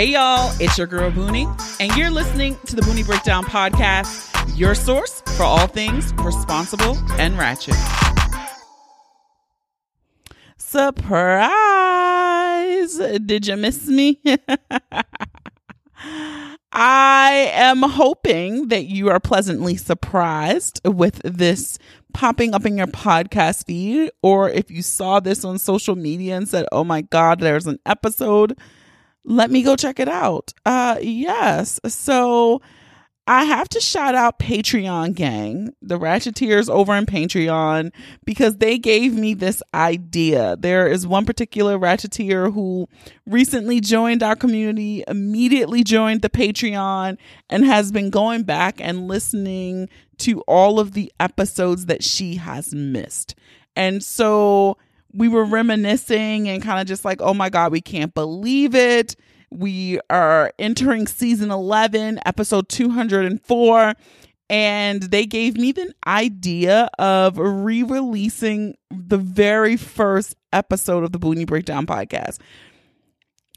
Hey y'all, it's your girl Boonie, and you're listening to the Boonie Breakdown Podcast, your source for all things responsible and ratchet. Surprise! Did you miss me? I am hoping that you are pleasantly surprised with this popping up in your podcast feed, or if you saw this on social media and said, Oh my God, there's an episode, let me go check it out. Uh, yes. So, I have to shout out Patreon gang, the Ratcheteers over in Patreon, because they gave me this idea. There is one particular Ratcheteer who recently joined our community, immediately joined the Patreon, and has been going back and listening to all of the episodes that she has missed. And so we were reminiscing and kind of just like, oh my God, we can't believe it we are entering season 11, episode 204. And they gave me the idea of re releasing the very first episode of the Boonie Breakdown podcast.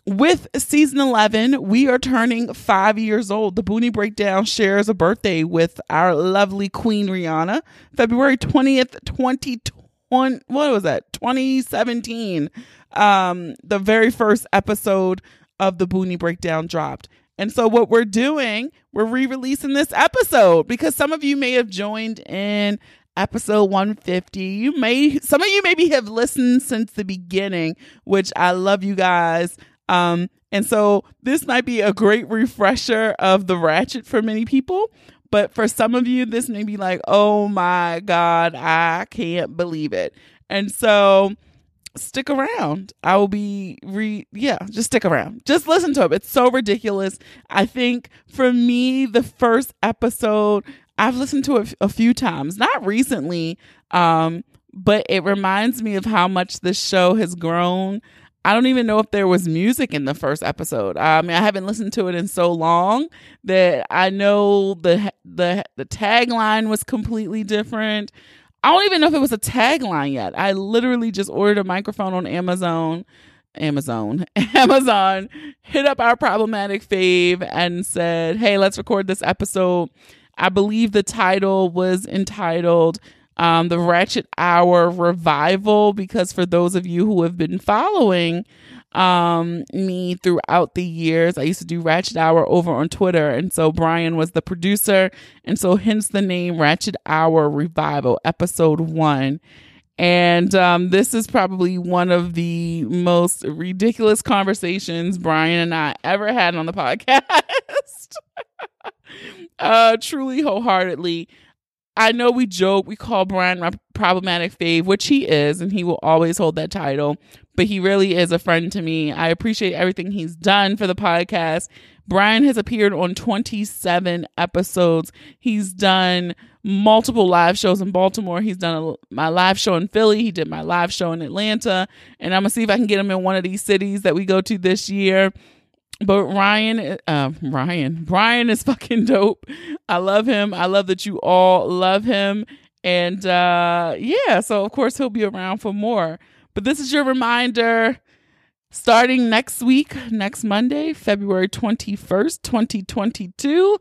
With season 11, we are turning five years old. The Boonie Breakdown shares a birthday with our lovely Queen Rihanna, February 20th, 2020. What was that? 2017. Um, the very first episode of the Boonie Breakdown dropped. And so, what we're doing, we're re releasing this episode because some of you may have joined in episode 150. You may, some of you maybe have listened since the beginning, which I love you guys. Um, and so, this might be a great refresher of the ratchet for many people. But for some of you, this may be like, oh my God, I can't believe it. And so, stick around. I will be re yeah, just stick around. Just listen to it. It's so ridiculous. I think for me, the first episode, I've listened to it a few times, not recently, um, but it reminds me of how much this show has grown. I don't even know if there was music in the first episode. I mean, I haven't listened to it in so long that I know the the the tagline was completely different. I don't even know if it was a tagline yet. I literally just ordered a microphone on Amazon. Amazon, Amazon hit up our problematic fave and said, Hey, let's record this episode. I believe the title was entitled um, The Ratchet Hour Revival, because for those of you who have been following um, me throughout the years. I used to do Ratchet Hour over on Twitter. And so Brian was the producer. And so hence the name Ratchet Hour Revival, episode one. And um, this is probably one of the most ridiculous conversations Brian and I ever had on the podcast. uh, truly, wholeheartedly. I know we joke, we call Brian my problematic fave, which he is, and he will always hold that title but he really is a friend to me. I appreciate everything he's done for the podcast. Brian has appeared on 27 episodes. He's done multiple live shows in Baltimore. He's done a, my live show in Philly. He did my live show in Atlanta. And I'm going to see if I can get him in one of these cities that we go to this year. But Ryan, uh, Ryan, Brian is fucking dope. I love him. I love that you all love him. And uh, yeah, so of course he'll be around for more. But this is your reminder starting next week, next Monday, February 21st, 2022,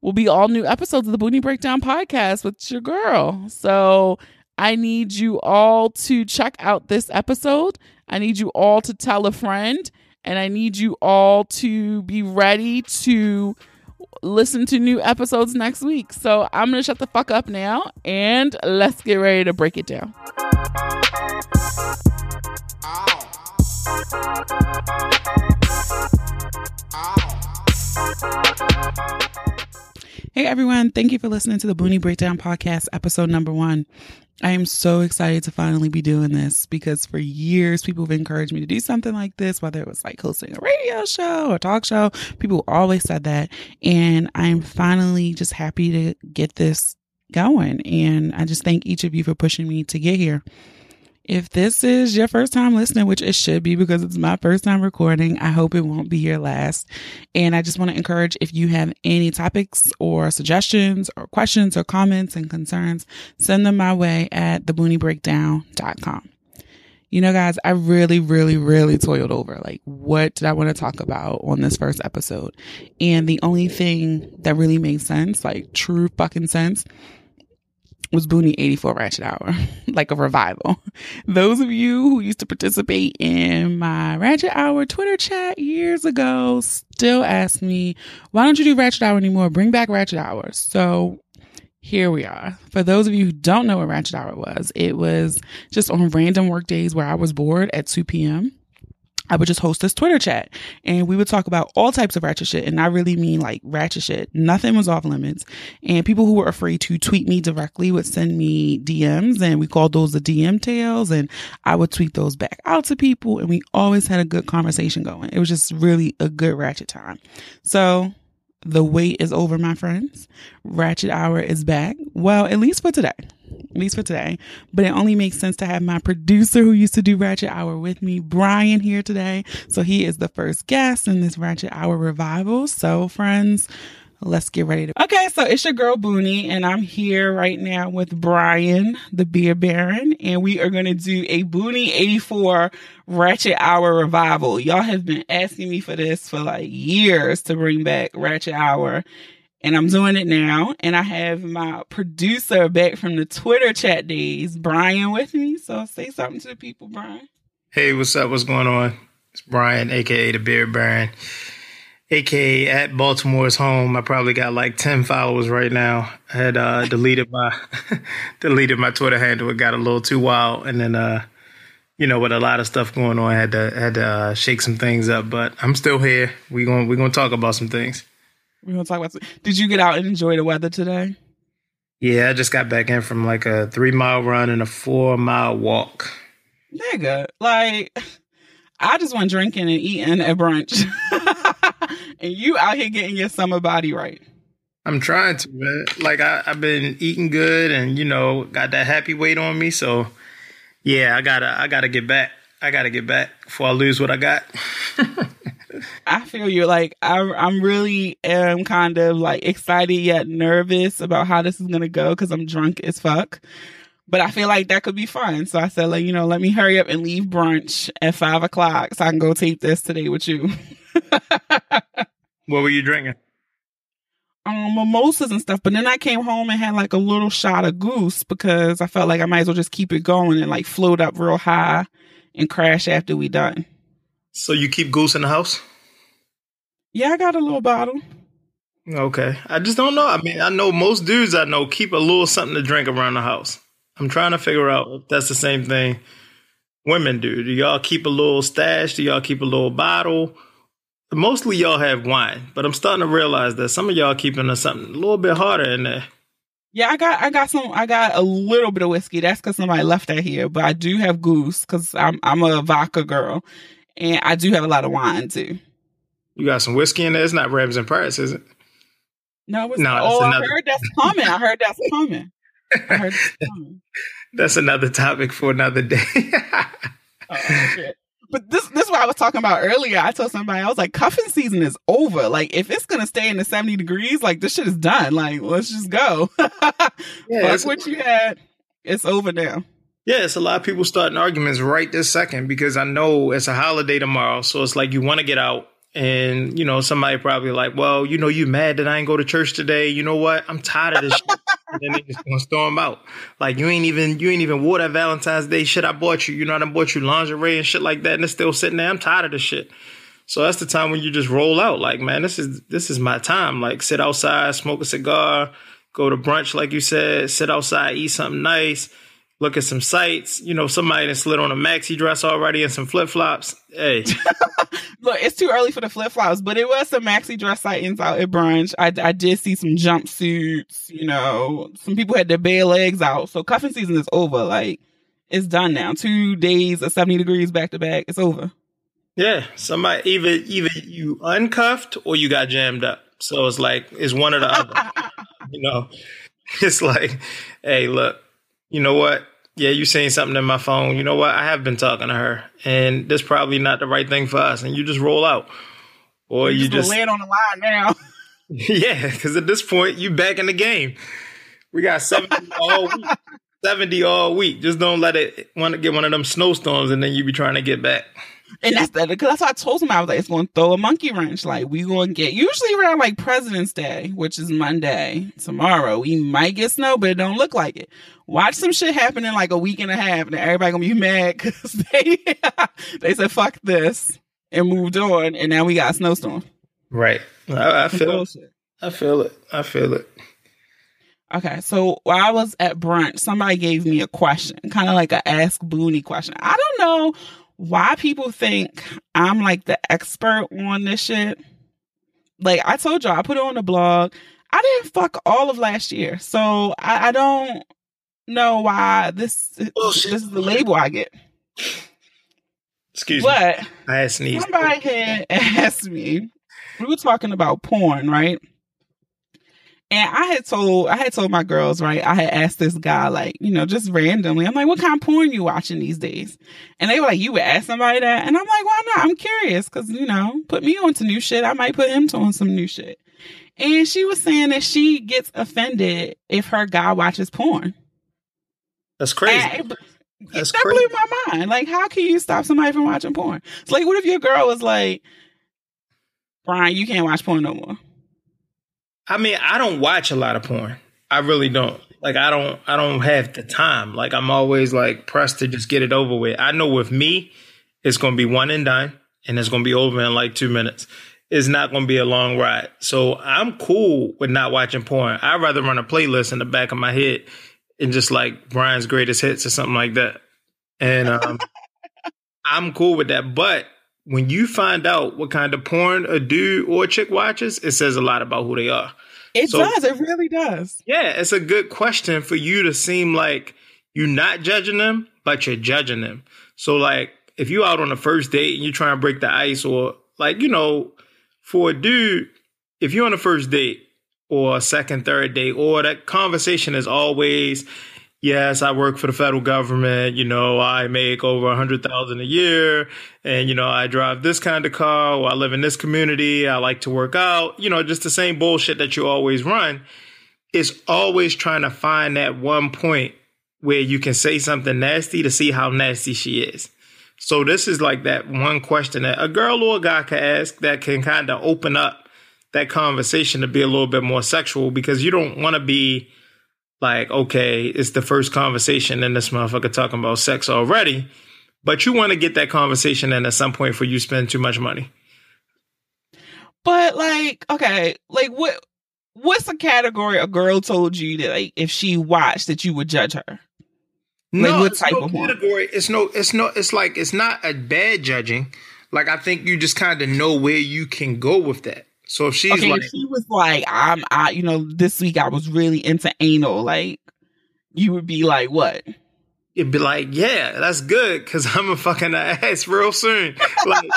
will be all new episodes of the Boonie Breakdown podcast with your girl. So I need you all to check out this episode. I need you all to tell a friend, and I need you all to be ready to listen to new episodes next week. So I'm going to shut the fuck up now and let's get ready to break it down. Hey everyone, thank you for listening to the Boonie Breakdown Podcast, episode number one. I am so excited to finally be doing this because for years people have encouraged me to do something like this, whether it was like hosting a radio show or talk show. People always said that. And I'm finally just happy to get this going. And I just thank each of you for pushing me to get here. If this is your first time listening, which it should be because it's my first time recording, I hope it won't be your last. And I just want to encourage if you have any topics or suggestions or questions or comments and concerns, send them my way at theboonieBreakdown.com. You know, guys, I really, really, really toiled over like, what did I want to talk about on this first episode? And the only thing that really made sense, like true fucking sense, was Boonie 84 Ratchet Hour, like a revival. Those of you who used to participate in my Ratchet Hour Twitter chat years ago still ask me, why don't you do Ratchet Hour anymore? Bring back Ratchet Hour. So here we are. For those of you who don't know what Ratchet Hour was, it was just on random work days where I was bored at 2 p.m. I would just host this Twitter chat and we would talk about all types of ratchet shit. And I really mean like ratchet shit. Nothing was off limits. And people who were afraid to tweet me directly would send me DMs and we called those the DM tales. And I would tweet those back out to people. And we always had a good conversation going. It was just really a good ratchet time. So the wait is over, my friends. Ratchet Hour is back. Well, at least for today. At least for today. But it only makes sense to have my producer who used to do Ratchet Hour with me, Brian, here today. So he is the first guest in this Ratchet Hour revival. So, friends, let's get ready to. Okay, so it's your girl Boonie, and I'm here right now with Brian, the beer baron, and we are going to do a Boonie 84 Ratchet Hour revival. Y'all have been asking me for this for like years to bring back Ratchet Hour. And I'm doing it now. And I have my producer back from the Twitter chat days, Brian, with me. So say something to the people, Brian. Hey, what's up? What's going on? It's Brian, aka the Beer Baron aka at Baltimore's home. I probably got like ten followers right now. I had uh, deleted my deleted my Twitter handle. It got a little too wild, and then uh, you know, with a lot of stuff going on, I had to had to uh, shake some things up. But I'm still here. We going we gonna talk about some things. We're gonna talk about. Some, did you get out and enjoy the weather today? Yeah, I just got back in from like a three mile run and a four mile walk. Nigga, like I just went drinking and eating at brunch. and you out here getting your summer body right. I'm trying to, man. Like I, have been eating good, and you know, got that happy weight on me. So, yeah, I gotta, I gotta get back. I gotta get back before I lose what I got. I feel you. Like I, I'm really am kind of like excited yet nervous about how this is gonna go because I'm drunk as fuck. But I feel like that could be fun. So I said, like, you know, let me hurry up and leave brunch at five o'clock so I can go tape this today with you. what were you drinking? Um, mimosas and stuff. But then I came home and had like a little shot of goose because I felt like I might as well just keep it going and like float up real high and crash after we done. So you keep goose in the house? Yeah, I got a little bottle. Okay. I just don't know. I mean, I know most dudes I know keep a little something to drink around the house. I'm trying to figure out if that's the same thing women do. Do y'all keep a little stash? Do y'all keep a little bottle? Mostly y'all have wine, but I'm starting to realize that some of y'all keeping a something a little bit harder in there. Yeah, I got I got some I got a little bit of whiskey. That's because somebody left that here, but I do have goose because I'm I'm a vodka girl, and I do have a lot of wine too. You got some whiskey in there. It's not Rams in Paris, is it? No, it's no. Oh, another... I heard that's coming. I heard that's coming. I heard that's coming. That's another topic for another day. oh, shit. But this this is what I was talking about earlier. I told somebody I was like, cuffing season is over. Like, if it's gonna stay in the seventy degrees, like this shit is done. Like, let's just go. yeah, Fuck what you had. It's over now. Yeah, it's a lot of people starting arguments right this second because I know it's a holiday tomorrow. So it's like you want to get out and you know somebody probably like, well, you know, you mad that I ain't go to church today. You know what? I'm tired of this. shit. And then they just gonna storm out. Like you ain't even you ain't even wore that Valentine's Day shit I bought you. You know, I bought you lingerie and shit like that, and it's still sitting there. I'm tired of this shit. So that's the time when you just roll out. Like, man, this is this is my time. Like, sit outside, smoke a cigar, go to brunch, like you said, sit outside, eat something nice look at some sights. You know, somebody that slid on a maxi dress already and some flip flops. Hey, look, it's too early for the flip flops, but it was some maxi dress sightings out at brunch. I, I did see some jumpsuits. You know, some people had their bare legs out. So cuffing season is over. Like it's done now. Two days of seventy degrees back to back. It's over. Yeah, somebody either either you uncuffed or you got jammed up. So it's like it's one or the other. you know, it's like, hey, look, you know what? Yeah, you saying something in my phone. You know what? I have been talking to her, and this probably not the right thing for us. And you just roll out, or you, you just, just lay it on the line now. yeah, because at this point you back in the game. We got seven all week. 70 all week. Just don't let it want to get one of them snowstorms and then you be trying to get back. And that's that because that's what I told him. I was like, it's going to throw a monkey wrench. Like we going to get usually around like President's Day, which is Monday tomorrow. We might get snow, but it don't look like it. Watch some shit happen in like a week and a half, and everybody gonna be mad because they they said fuck this and moved on, and now we got a snowstorm. Right. I, I feel. It. I feel it. I feel it. Okay, so while I was at brunch, somebody gave me a question, kind of like a ask Boonie question. I don't know why people think I'm like the expert on this shit. Like I told y'all, I put it on the blog. I didn't fuck all of last year, so I, I don't know why this Bullshit. this is the label I get. Excuse but me. I sneezed. Somebody had asked me. We were talking about porn, right? And I had told I had told my girls, right? I had asked this guy, like, you know, just randomly, I'm like, what kind of porn you watching these days? And they were like, you would ask somebody that? And I'm like, why not? I'm curious because, you know, put me on to new shit. I might put him to on some new shit. And she was saying that she gets offended if her guy watches porn. That's crazy. And That's that crazy. blew my mind. Like, how can you stop somebody from watching porn? It's like, what if your girl was like, Brian, you can't watch porn no more? I mean, I don't watch a lot of porn. I really don't. Like I don't I don't have the time. Like I'm always like pressed to just get it over with. I know with me, it's gonna be one and done and it's gonna be over in like two minutes. It's not gonna be a long ride. So I'm cool with not watching porn. I'd rather run a playlist in the back of my head and just like Brian's greatest hits or something like that. And um I'm cool with that. But when you find out what kind of porn a dude or a chick watches, it says a lot about who they are. It so, does. It really does. Yeah, it's a good question for you to seem like you're not judging them, but you're judging them. So, like, if you're out on a first date and you're trying to break the ice, or like, you know, for a dude, if you're on a first date or a second, third date, or that conversation is always, yes, I work for the federal government. You know, I make over a hundred thousand a year, and you know, I drive this kind of car, or I live in this community. I like to work out. You know, just the same bullshit that you always run. It's always trying to find that one point where you can say something nasty to see how nasty she is. So this is like that one question that a girl or a guy can ask that can kind of open up that conversation to be a little bit more sexual because you don't want to be like, okay, it's the first conversation and this motherfucker talking about sex already. But you want to get that conversation in at some point for you spend too much money. But like, okay, like what what's a category a girl told you that like if she watched that you would judge her? Like no, what type no of category? It's no, it's no, it's like it's not a bad judging. Like I think you just kind of know where you can go with that. So if she's okay, like, if she was like, I'm, I, you know, this week I was really into anal, like, you would be like, what? You'd be like, yeah, that's good, cause I'm a fucking ass real soon. Like,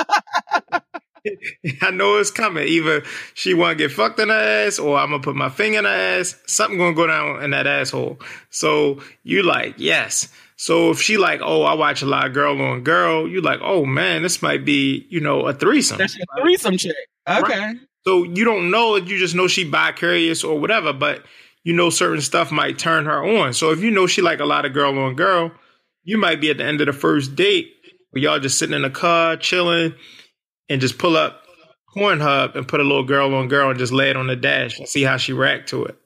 I know it's coming. Either she want to get fucked in her ass, or I'm gonna put my finger in her ass. Something gonna go down in that asshole. So you like, yes. So if she like, oh, I watch a lot of girl on girl, you like, oh man, this might be, you know, a threesome. That's a threesome chick. Okay. Right? So you don't know, you just know she bi-curious or whatever, but you know certain stuff might turn her on. So if you know she like a lot of girl on girl, you might be at the end of the first date where y'all just sitting in the car chilling and just pull up Pornhub and put a little girl on girl and just lay it on the dash and see how she react to it.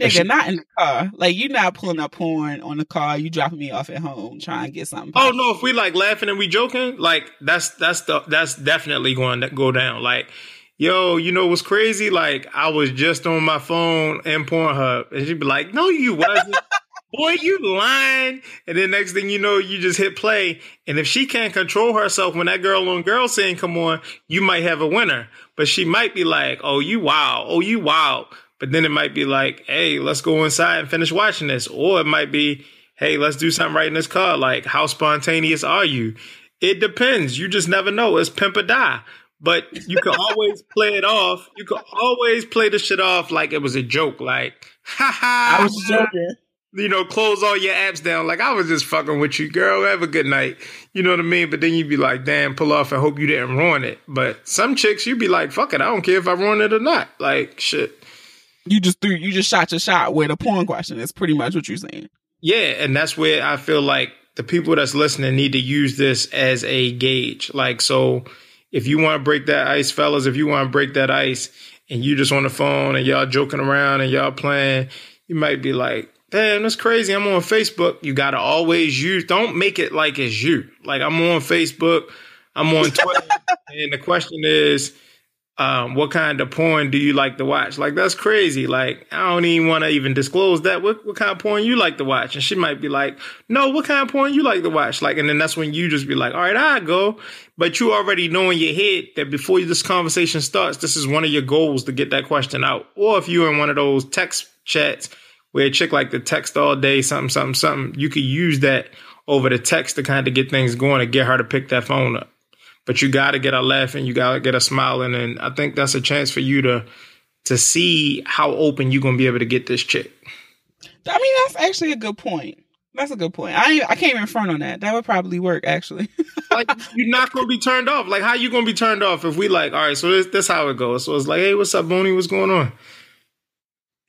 Nigga, she, not in the car. Like you not pulling up porn on the car. You dropping me off at home trying to get something. Oh no! If we like laughing and we joking, like that's that's the that's definitely going to go down. Like yo, you know what's crazy? Like, I was just on my phone in Pornhub. And she'd be like, no, you wasn't. Boy, you lying. And then next thing you know, you just hit play. And if she can't control herself when that girl on girl saying come on, you might have a winner. But she might be like, oh, you wow. Oh, you wow. But then it might be like, hey, let's go inside and finish watching this. Or it might be, hey, let's do something right in this car. Like, how spontaneous are you? It depends. You just never know. It's pimp or die. But you can always play it off. You can always play the shit off like it was a joke. Like, ha ha. I was joking. You know, close all your apps down. Like, I was just fucking with you, girl. Have a good night. You know what I mean? But then you'd be like, damn, pull off and hope you didn't ruin it. But some chicks, you'd be like, fuck it. I don't care if I ruin it or not. Like, shit. You just threw, you just shot your shot with a porn question. That's pretty much what you're saying. Yeah, and that's where I feel like the people that's listening need to use this as a gauge. Like, so if you want to break that ice, fellas, if you want to break that ice and you just on the phone and y'all joking around and y'all playing, you might be like, damn, that's crazy. I'm on Facebook. You got to always use, don't make it like it's you. Like, I'm on Facebook, I'm on Twitter. and the question is, um, what kind of porn do you like to watch? Like, that's crazy. Like, I don't even want to even disclose that. What, what kind of porn you like to watch? And she might be like, no, what kind of porn you like to watch? Like, and then that's when you just be like, all right, I go. But you already know in your head that before this conversation starts, this is one of your goals to get that question out. Or if you're in one of those text chats where a chick like to text all day, something, something, something, you could use that over the text to kind of get things going and get her to pick that phone up but you got to get her laughing, you got to get her smiling, and I think that's a chance for you to to see how open you're gonna be able to get this chick. I mean, that's actually a good point. That's a good point. I I can't even front on that. That would probably work actually. like you're not gonna be turned off. Like how you gonna be turned off if we like? All right, so this this how it goes. So it's like, hey, what's up, Boonie? What's going on?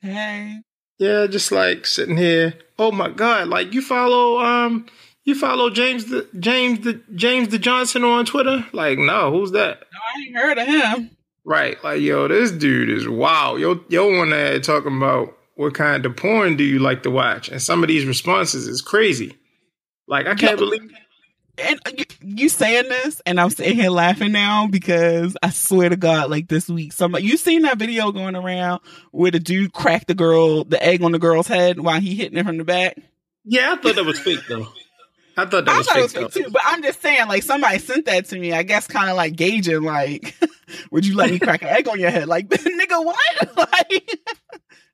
Hey. Yeah, just like sitting here. Oh my god! Like you follow um you follow James the James the James the Johnson on Twitter? Like, no, who's that? No, I ain't heard of him. Right, like yo, this dude is wow. Yo, yo, one there talking about what kind of porn do you like to watch, and some of these responses is crazy. Like, I can't yo, believe. And you saying this, and I'm sitting here laughing now because I swear to God, like this week, somebody you seen that video going around where the dude cracked the girl, the egg on the girl's head while he hitting it from the back. Yeah, I thought that was fake though. I thought that I was, thought fake, it was fake too, but I'm just saying, like somebody sent that to me. I guess kind of like gauging, like, would you let me crack an egg on your head? Like, nigga, what? like,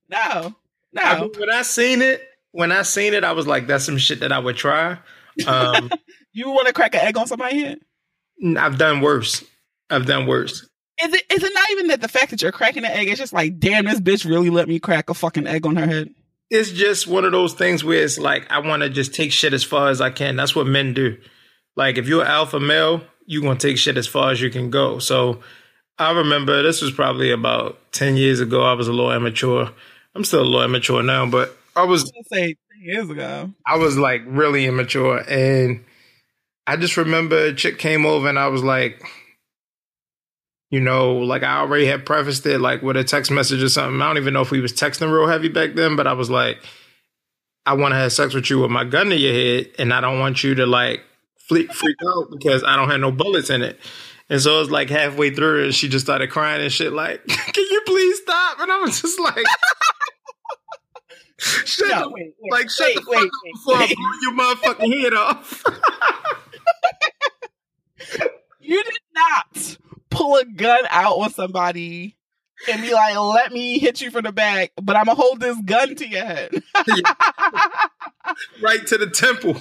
no, no. I mean, when I seen it, when I seen it, I was like, that's some shit that I would try. Um, you want to crack an egg on somebody's head? I've done worse. I've done worse. Is it is it not even that the fact that you're cracking an egg? It's just like, damn, this bitch really let me crack a fucking egg on her head it's just one of those things where it's like I want to just take shit as far as I can. That's what men do. Like if you're an alpha male, you're gonna take shit as far as you can go. So I remember this was probably about ten years ago. I was a little immature. I'm still a little immature now, but I was I say years ago. I was like really immature, and I just remember a chick came over, and I was like, you know, like I already had prefaced it like with a text message or something. I don't even know if we was texting real heavy back then, but I was like, I want to have sex with you with my gun to your head, and I don't want you to like freak, freak out because I don't have no bullets in it. And so it was like halfway through, and she just started crying and shit. Like, can you please stop? And I was just like, shut no, the, wait, wait, like shut wait, the fuck up before I blow your motherfucking head off. you did not pull a gun out on somebody and be like, let me hit you from the back, but I'm gonna hold this gun to your head. right to the temple.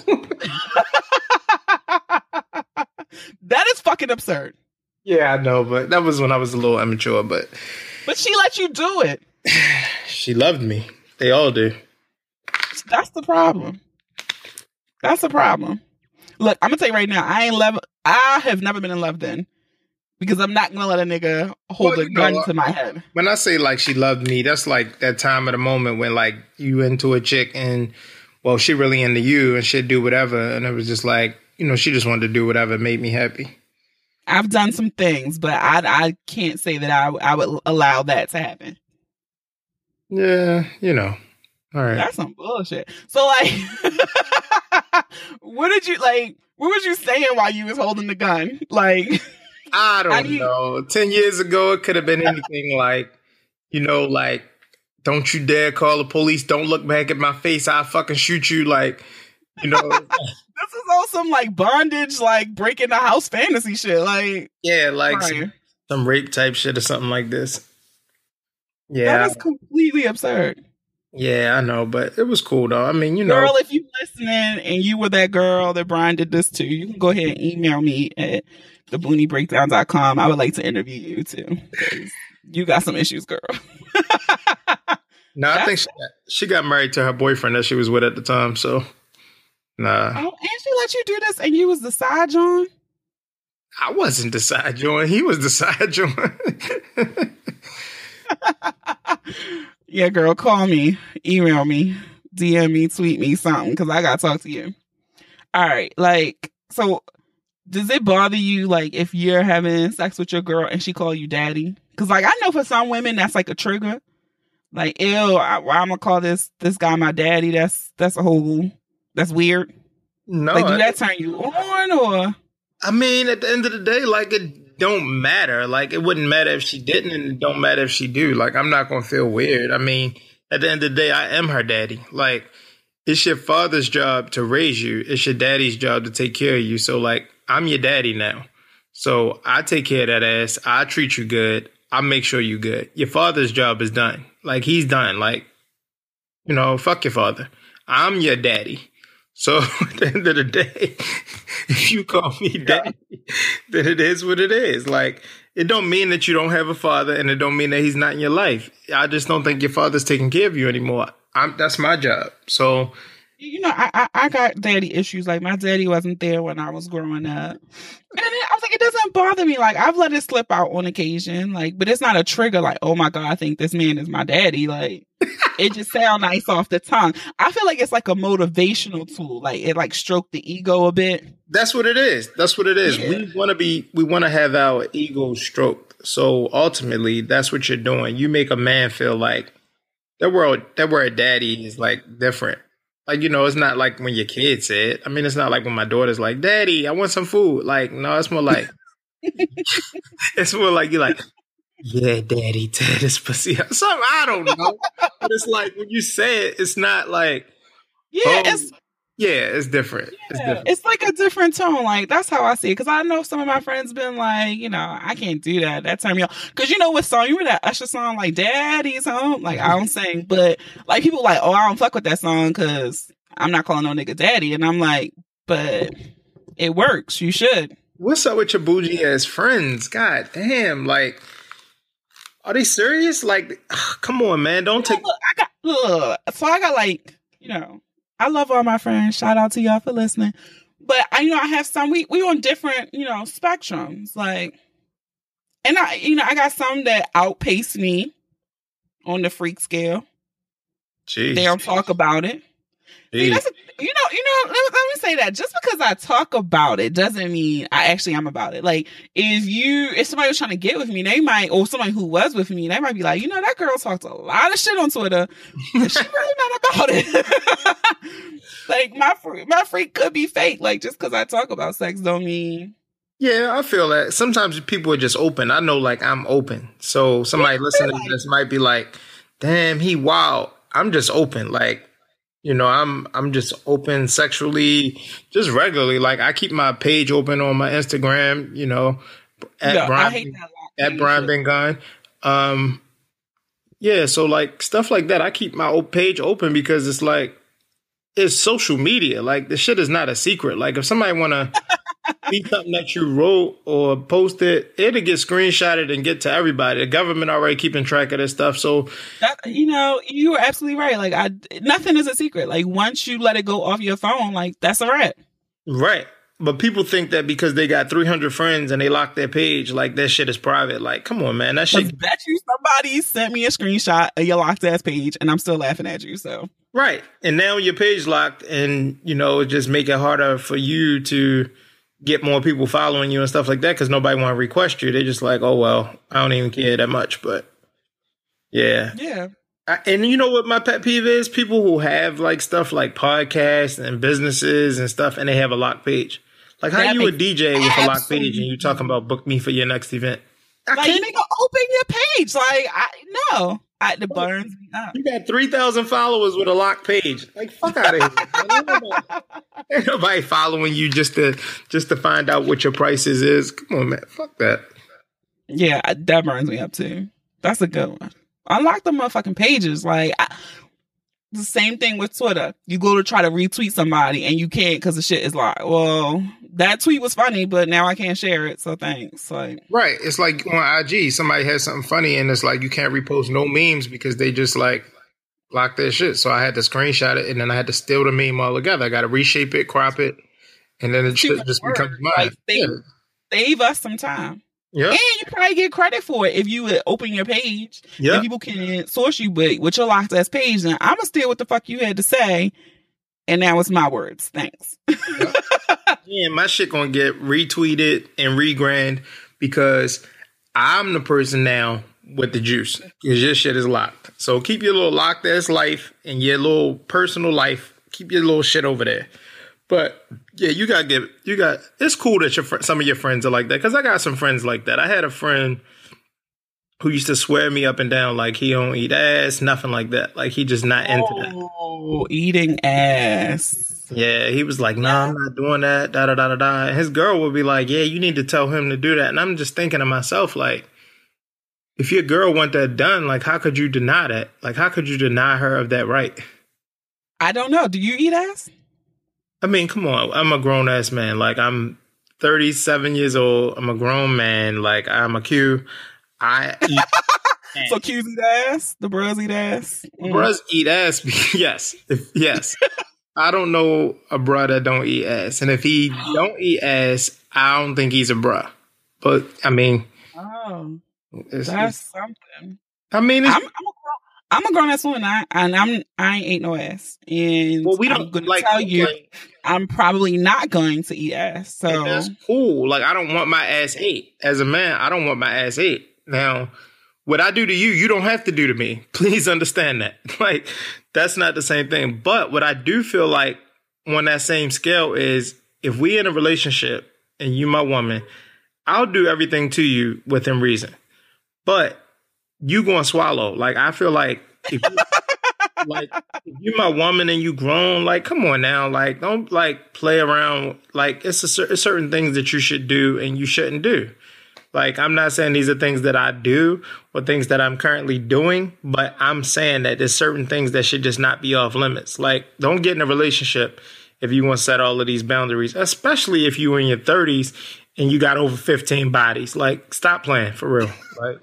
that is fucking absurd. Yeah, I know, but that was when I was a little immature, but But she let you do it. she loved me. They all do. That's the problem. That's the problem. Look, I'm gonna tell you right now, I ain't love I have never been in love then because I'm not gonna let a nigga hold well, a gun know, to my head. When I say like she loved me, that's like that time of the moment when like you into a chick and well she really into you and she'd do whatever and it was just like you know she just wanted to do whatever made me happy. I've done some things, but I I can't say that I I would allow that to happen. Yeah, you know. All right. That's some bullshit. So like what did you like what was you saying while you was holding the gun? Like I don't you- know. Ten years ago, it could have been anything like, you know, like, don't you dare call the police. Don't look back at my face. I'll fucking shoot you. Like, you know. this is all some like bondage, like breaking the house fantasy shit. Like, yeah, like some, some, rape type shit or something like this. Yeah. That is completely absurd. Yeah, I know, but it was cool though. I mean, you know, girl, if you're listening and you were that girl that Brian did this to, you can go ahead and email me at thebooniebreakdown.com. I would like to interview you too. You got some issues, girl. no, I think she, she got married to her boyfriend that she was with at the time. So, nah. Oh, and she let you do this, and you was the side John. I wasn't the side John. He was the side John. yeah, girl, call me, email me, DM me, tweet me something because I gotta talk to you. All right, like so. Does it bother you like if you're having sex with your girl and she call you daddy? Because like I know for some women that's like a trigger. Like, ew, I, I'm gonna call this this guy my daddy? That's that's a whole that's weird. No, Like, do that turn you on or? I mean, at the end of the day, like it don't matter. Like it wouldn't matter if she didn't, and it don't matter if she do. Like I'm not gonna feel weird. I mean, at the end of the day, I am her daddy. Like it's your father's job to raise you. It's your daddy's job to take care of you. So like I'm your daddy now. So I take care of that ass. I treat you good. I make sure you good. Your father's job is done. Like he's done. Like you know, fuck your father. I'm your daddy. So at the end of the day, if you call me daddy, then it is what it is. Like it don't mean that you don't have a father, and it don't mean that he's not in your life. I just don't think your father's taking care of you anymore. I'm, that's my job. So You know, I, I I got daddy issues. Like my daddy wasn't there when I was growing up, and then I was like, it doesn't bother me. Like I've let it slip out on occasion. Like, but it's not a trigger. Like, oh my god, I think this man is my daddy. Like, it just sounds nice off the tongue. I feel like it's like a motivational tool. Like it like stroke the ego a bit. that's what it is. That's what it is. Yeah. We want to be. We want to have our ego stroked. So ultimately, that's what you're doing. You make a man feel like that world. That word daddy is like different. Like you know, it's not like when your kid said. I mean, it's not like when my daughter's like, "Daddy, I want some food." Like, no, it's more like it's more like you're like, "Yeah, daddy, tear this pussy." up." Something I don't know, but it's like when you say it, it's not like, Yeah, oh, it's yeah, it's different. It's different. it's like a different tone. Like that's how I see it. Because I know some of my friends been like, you know, I can't do that. That turn me on. Because you know what song? You remember that Usher song, like "Daddy's Home"? Like I don't sing, but like people like, oh, I don't fuck with that song because I'm not calling no nigga daddy. And I'm like, but it works. You should. What's up with your bougie ass friends? God damn, like, are they serious? Like, come on, man, don't take. Look, I got look. So I got like, you know, I love all my friends. Shout out to y'all for listening. But I, you know, I have some. We we on different, you know, spectrums. Like, and I, you know, I got some that outpace me on the freak scale. Jeez, They don't talk about it. See, that's you know, you know. Let, let me say that just because I talk about it doesn't mean I actually am about it. Like, if you, if somebody was trying to get with me, they might, or somebody who was with me, they might be like, you know, that girl talks a lot of shit on Twitter. but she really not about it. like my freak, my freak could be fake. Like just because I talk about sex don't mean. Yeah, I feel that. Sometimes people are just open. I know, like, I'm open. So somebody Yeah, listening like- to this might be like, "Damn, he wild." I'm just open. Like, you know, I'm I'm just open sexually, just regularly. Like, I keep my page open on my Instagram. You know, at No, I Brian hate that. at Brian Ben Gunn. Um, yeah, so like stuff like that, I keep my page open because it's like it's social media. Like the shit is not a secret. Like if somebody wanna be something that you wrote or posted, it'll get screenshotted and get to everybody. The government already keeping track of this stuff. So That, you know, you were absolutely right. Like I, nothing is a secret. Like once you let it go off your phone, like that's a wrap. right. But people think that because they got 300 friends and they lock their page, like that shit is private. Like, come on, man. That shit bet you somebody sent me a screenshot of your locked ass page, and I'm still laughing at you. So Right. And now your page locked and you know, it just make it harder for you to get more people following you and stuff like that because nobody want to request you. They're just like, oh well, I don't even care that much. But yeah. yeah, I, and you know what my pet peeve is? People who have like stuff like podcasts and businesses and stuff and they have a lock page. Like how That you a DJ with a lock page and you talking about book me for your next event. I like can't nigga, open your page. Like I no, Burns me up. You got three thousand followers with a locked page. Like fuck out of here. Ain't nobody, following you just to just to find out what your prices is. Come on, man. Fuck that. Yeah, that burns me up too. That's a good one. Unlock the motherfucking pages. Like I, the same thing with Twitter. You go to try to retweet somebody and you can't because the shit is locked. Well, that tweet was funny, but now I can't share it. So thanks. Like Right. It's like on IG, somebody has something funny and it's like you can't repost no memes because they just like lock their shit. So I had to screenshot it and then I had to steal the meme all together. I got to reshape it, crop it, and then it shit just becomes mine. Like, yeah. save, save us some time. yeah. And you probably get credit for it if you would open your page. Yeah. People can source you but with your locked ass page. And I'm gonna steal what the fuck you had to say. And now it's my words. Thanks. Yeah, my shit gonna get retweeted and regrand because I'm the person now with the juice because your shit is locked. So keep your little locked ass life and your little personal life. Keep your little shit over there. But yeah, you gotta get you got. It's cool that your fr- some of your friends are like that because I got some friends like that. I had a friend who used to swear me up and down like he don't eat ass, nothing like that. Like he just not into that. Oh, eating ass. Yeah, he was like, "Nah, I'm not doing that." Da da da da da. And his girl would be like, "Yeah, you need to tell him to do that." And I'm just thinking to myself, like, if your girl want that done, like, how could you deny that? Like, how could you deny her of that right? I don't know. Do you eat ass? I mean, come on, I'm a grown ass man. Like, I'm 37 years old. I'm a grown man. Like, I'm a Q. I eat. ass. So Q's eat ass? The bros eat ass? Mm. Bruhs eat ass. yes, If- yes. I don't know a bruh that don't eat ass, and if he don't eat ass, I don't think he's a bruh. But I mean, Oh, it's, that's it's- something. I mean, I'm, I'm a grown. I'm a grown ass woman, I, and I'm I ain't ate no ass, and well, we I'm don't gonna like. tell you, like, I'm probably not going to eat ass. So that's cool. Like, I don't want my ass ate. As a man, I don't want my ass ate. Now, what I do to you, you don't have to do to me. Please understand that. Like, that's not the same thing. But what I do feel like on that same scale is if we in a relationship and you my woman, I'll do everything to you within reason. But you gonna swallow. Like I feel like if you, like if you my woman and you grown, like come on now, like don't like play around. Like it's a cer- certain things that you should do and you shouldn't do. Like I'm not saying these are things that I do or things that I'm currently doing, but I'm saying that there's certain things that should just not be off limits. Like don't get in a relationship if you want to set all of these boundaries, especially if you're in your 30s and you got over 15 bodies. Like stop playing for real. Like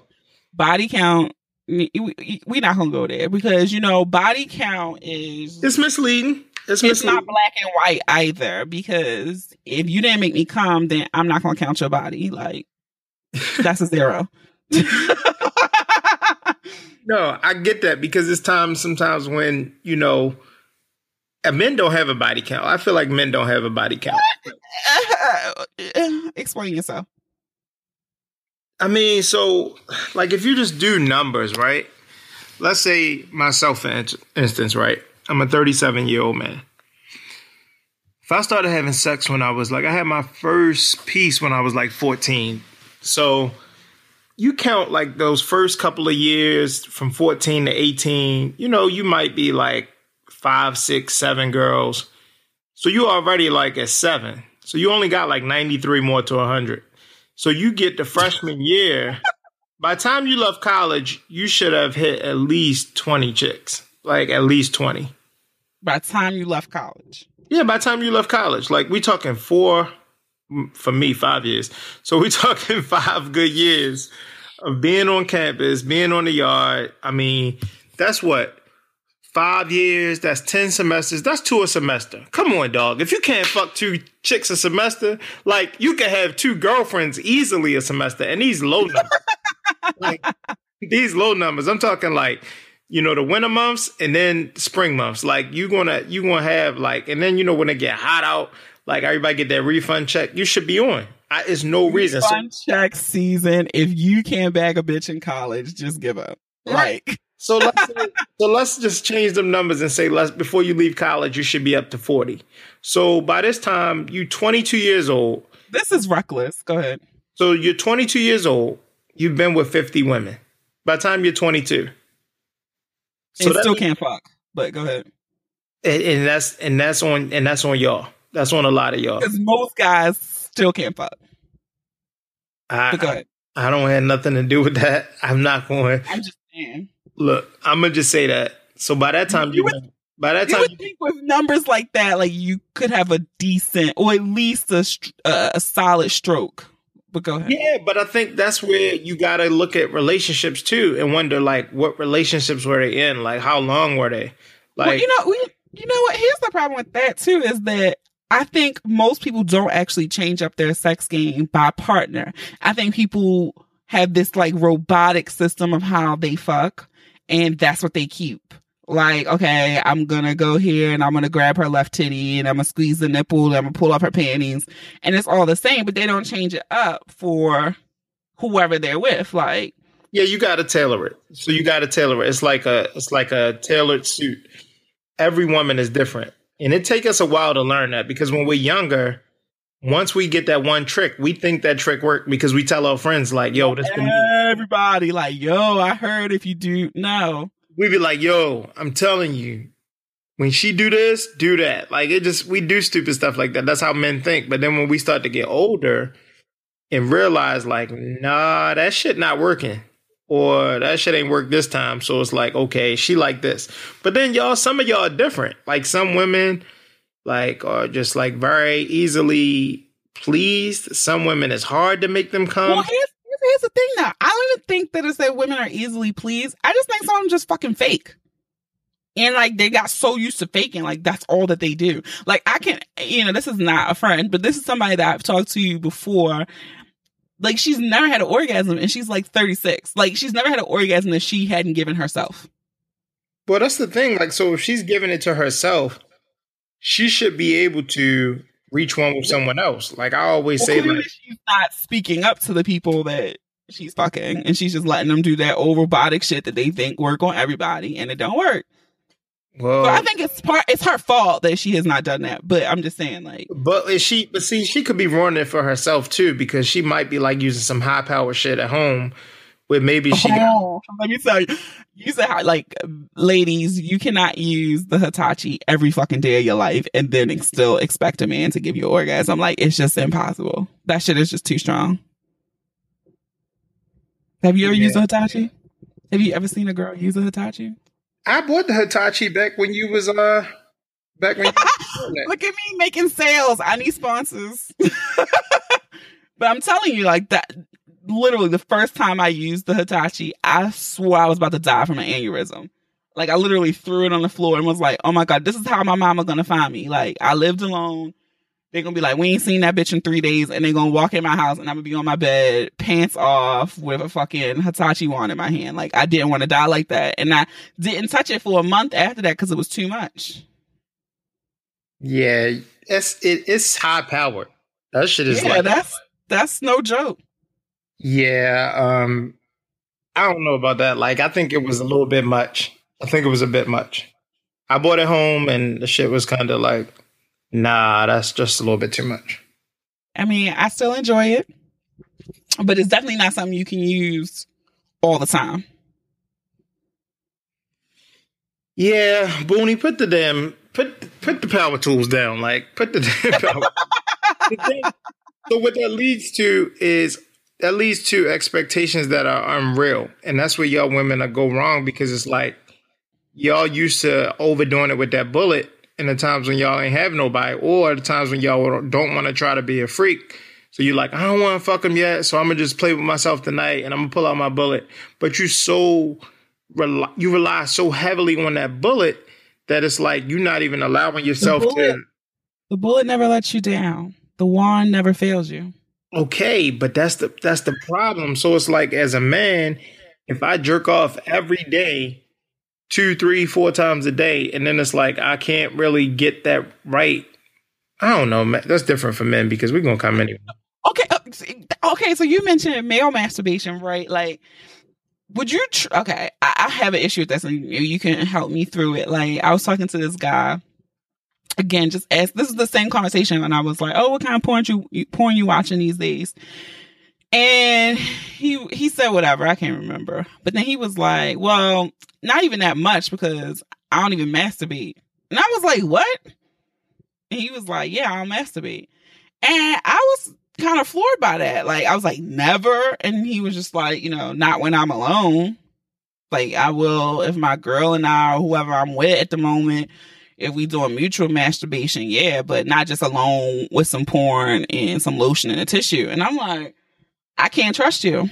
body count. we- we- We're not gonna go there because you know body count is it's misleading. It's, it's not black and white either because if you didn't make me come, then I'm not gonna count your body. Like that's a zero. No, I get that because it's times sometimes when, you know, uh, men don't have a body count. I feel like men don't have a body count. Explain yourself. I mean, so like if you just do numbers, right? Let's say myself, for instance, right? I'm a 37 year old man. If I started having sex when I was like, I had my first piece when I was like 14. So you count like those first couple of years from 14 to 18, you know, you might be like five, six, seven girls. So you already like at seven. So you only got like 93 more to 100. So you get the freshman year. By the time you left college, you should have hit at least 20 chicks. Like at least 20. By the time you left college, Yeah, by the time you left college, like we talking four, for me, five years. So we're talking five good years of being on campus, being on the yard. I mean, that's what five years. That's ten semesters. That's two a semester. Come on, dog. If you can't fuck two chicks a semester, like you can have two girlfriends easily a semester, and these low numbers, like these low numbers. I'm talking like you know the winter months and then spring months like you gonna you gonna have like and then you know when it get hot out like everybody get that refund check you should be on I, it's no reason so, check season. If you can't bag a bitch in college, just give up. Right. Like so let's say- so let's just change them numbers and say let's before you leave college you should be up to 40 so by this time you 22 years old this is reckless. Go ahead. so you're 22 years old you've been with 50 women by the time you're 22 and still means- can't fuck. But go ahead. and, and that's and that's on and that's on y'all that's on a lot of y'all Because most guys still can't fuck. But go I, ahead. I don't have nothing to do with that. I'm not going. I'm just saying. Look, I'm gonna just say that. So by that time, You you, would- by that time, You would think with numbers like that, like you could have a decent or at least a uh, a solid stroke. But go ahead. yeah. But I think that's where you gotta look at relationships too and wonder like what relationships were they in? Like how long were they? Like well, you know, we, you know what? Here's the problem with that too is that I think most people don't actually change up their sex game by partner. I think people have this like robotic system of how they fuck, and that's what they keep. Like, okay, I'm gonna go here and I'm gonna grab her left titty and I'm gonna squeeze the nipple and I'm gonna pull off her panties, and it's all the same, but they don't change it up for whoever they're with. Like, yeah, you got to tailor it. So you got to tailor it. It's like a it's like a tailored suit. Every woman is different, and it take us a while to learn that because when we're younger, once we get that one trick, we think that trick worked because we tell our friends like, "Yo, this everybody like, yo, I heard if you do no." We be like, "Yo, I'm telling you, when she do this, do that." Like it just we do stupid stuff like that. That's how men think. But then when we start to get older and realize like, nah, that shit not working. Or that shit ain't work this time. So it's like, okay, she like this. But then y'all, some of y'all are different. Like some women like are just like very easily pleased. Some women it's hard to make them come. Well, here's, here's the thing now. I don't even think that it's that women are easily pleased. I just think some of them just fucking fake. And like they got so used to faking, like that's all that they do. Like I can, you know, this is not a friend, but this is somebody that I've talked to you before. Like she's never had an orgasm and she's like 36. Like she's never had an orgasm that she hadn't given herself. Well, that's the thing. Like, so if she's giving it to herself, she should be able to reach one with someone else. Like I always well, say, like she's not speaking up to the people that she's fucking, and she's just letting them do that old robotic shit that they think work on everybody, and it don't work. Well, so I think it's part. It's her fault that she has not done that. But I'm just saying, like, but is she? But see, she could be ruining it for herself too because she might be like using some high power shit at home, where maybe she. Oh, got- let me tell you, you said how, like, ladies, you cannot use the Hitachi every fucking day of your life and then still expect a man to give you orgasm. Like, it's just impossible. That shit is just too strong. Have you ever yeah. used a Hitachi? Have you ever seen a girl use a Hitachi? I bought the Hitachi back when you was uh back when Look at me making sales. I need sponsors. but I'm telling you, like that literally the first time I used the Hitachi, I swore I was about to die from an aneurysm. Like I literally threw it on the floor and was like, "Oh my god, this is how my mama gonna find me." Like I lived alone. They're gonna be like, "We ain't seen that bitch in three days," and they're gonna walk in my house and I'm gonna be on my bed, pants off, with a fucking Hitachi wand in my hand. Like I didn't want to die like that, and I didn't touch it for a month after that because it was too much. Yeah, it's it, it's high power. That shit is yeah, like that's that's no joke. Yeah, um, I don't know about that. Like, I think it was a little bit much. I think it was a bit much. I bought it home, and the shit was kind of like, nah, that's just a little bit too much. I mean, I still enjoy it, but it's definitely not something you can use all the time. Yeah, Boonie, put the damn put put the power tools down. Like, put the damn power. so what that leads to is that leads to expectations that are unreal. And that's where y'all women are go wrong because it's like y'all used to overdoing it with that bullet in the times when y'all ain't have nobody or the times when y'all don't want to try to be a freak. So you're like, I don't want to fuck him yet, so I'm gonna just play with myself tonight and I'm gonna pull out my bullet. But you so you rely so heavily on that bullet that it's like you're not even allowing yourself the bullet, to. The bullet never lets you down. The wand never fails you. Okay, but that's the that's the problem. So it's like as a man, if I jerk off every day, two, three, four times a day, and then it's like I can't really get that right. I don't know, man. That's different for men because we're gonna come anyway. Okay, uh, okay. So you mentioned male masturbation, right? Like, would you? Tr- okay, I, I have an issue with this, and you can help me through it. Like, I was talking to this guy again, just ask. This is the same conversation, and I was like, "Oh, what kind of porn you porn you watching these days?" And he he said whatever I can't remember, but then he was like, "Well, not even that much because I don't even masturbate." And I was like, "What?" And he was like, "Yeah, I'll masturbate," and I was kind of floored by that. Like I was like, "Never," and he was just like, "You know, not when I'm alone." Like I will if my girl and I or whoever I'm with at the moment if we doing mutual masturbation, yeah, but not just alone with some porn and some lotion and a tissue. And I'm like, I can't trust you.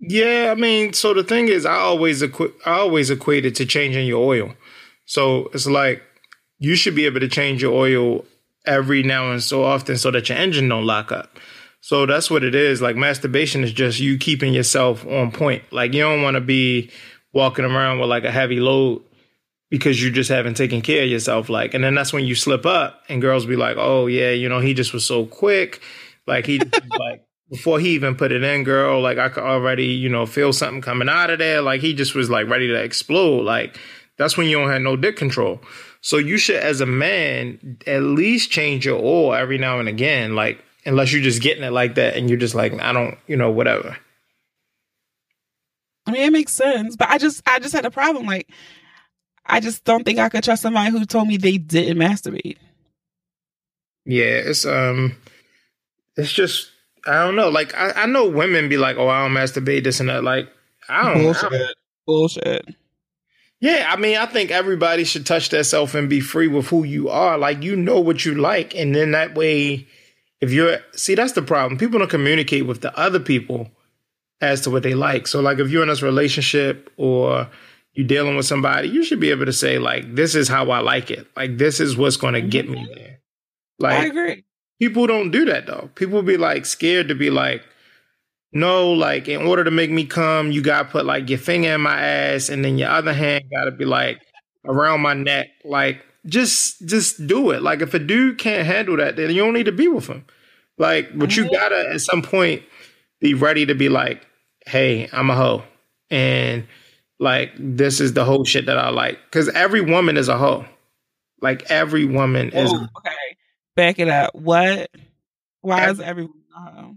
Yeah, I mean, so the thing is, I always equi- I always equate it to changing your oil. So it's like you should be able to change your oil every now and so often so that your engine don't lock up. So that's what it is. Like masturbation is just you keeping yourself on point. Like you don't want to be walking around with like a heavy load because you just haven't taken care of yourself. Like, and then that's when you slip up and girls be like, oh yeah, you know, he just was so quick. Like he like before he even put it in, girl, like I could already, you know, feel something coming out of there. Like he just was like ready to explode. Like that's when you don't have no dick control. So you should, as a man, at least change your oil every now and again. Like unless you're just getting it like that and you're just like, I don't, you know, whatever. I mean, it makes sense, but I just, I just had a problem. Like, I just don't think I could trust somebody who told me they didn't masturbate. Yeah, it's um, it's just I don't know. Like I, I know women be like, oh, I don't masturbate this and that. Like I don't bullshit, I don't, bullshit. Yeah, I mean, I think everybody should touch themselves and be free with who you are. Like you know what you like, and then that way if you're see that's the problem people don't communicate with the other people as to what they like so like if you're in this relationship or you're dealing with somebody you should be able to say like this is how i like it like this is what's going to get me there like i agree people don't do that though people be like scared to be like no like in order to make me come you gotta put like your finger in my ass and then your other hand gotta be like around my neck like just just do it. Like if a dude can't handle that, then you don't need to be with him. Like, but you gotta at some point be ready to be like, hey, I'm a hoe. And like this is the whole shit that I like. Cause every woman is a hoe. Like every woman is okay. Back it up. What? Why is everyone a hoe?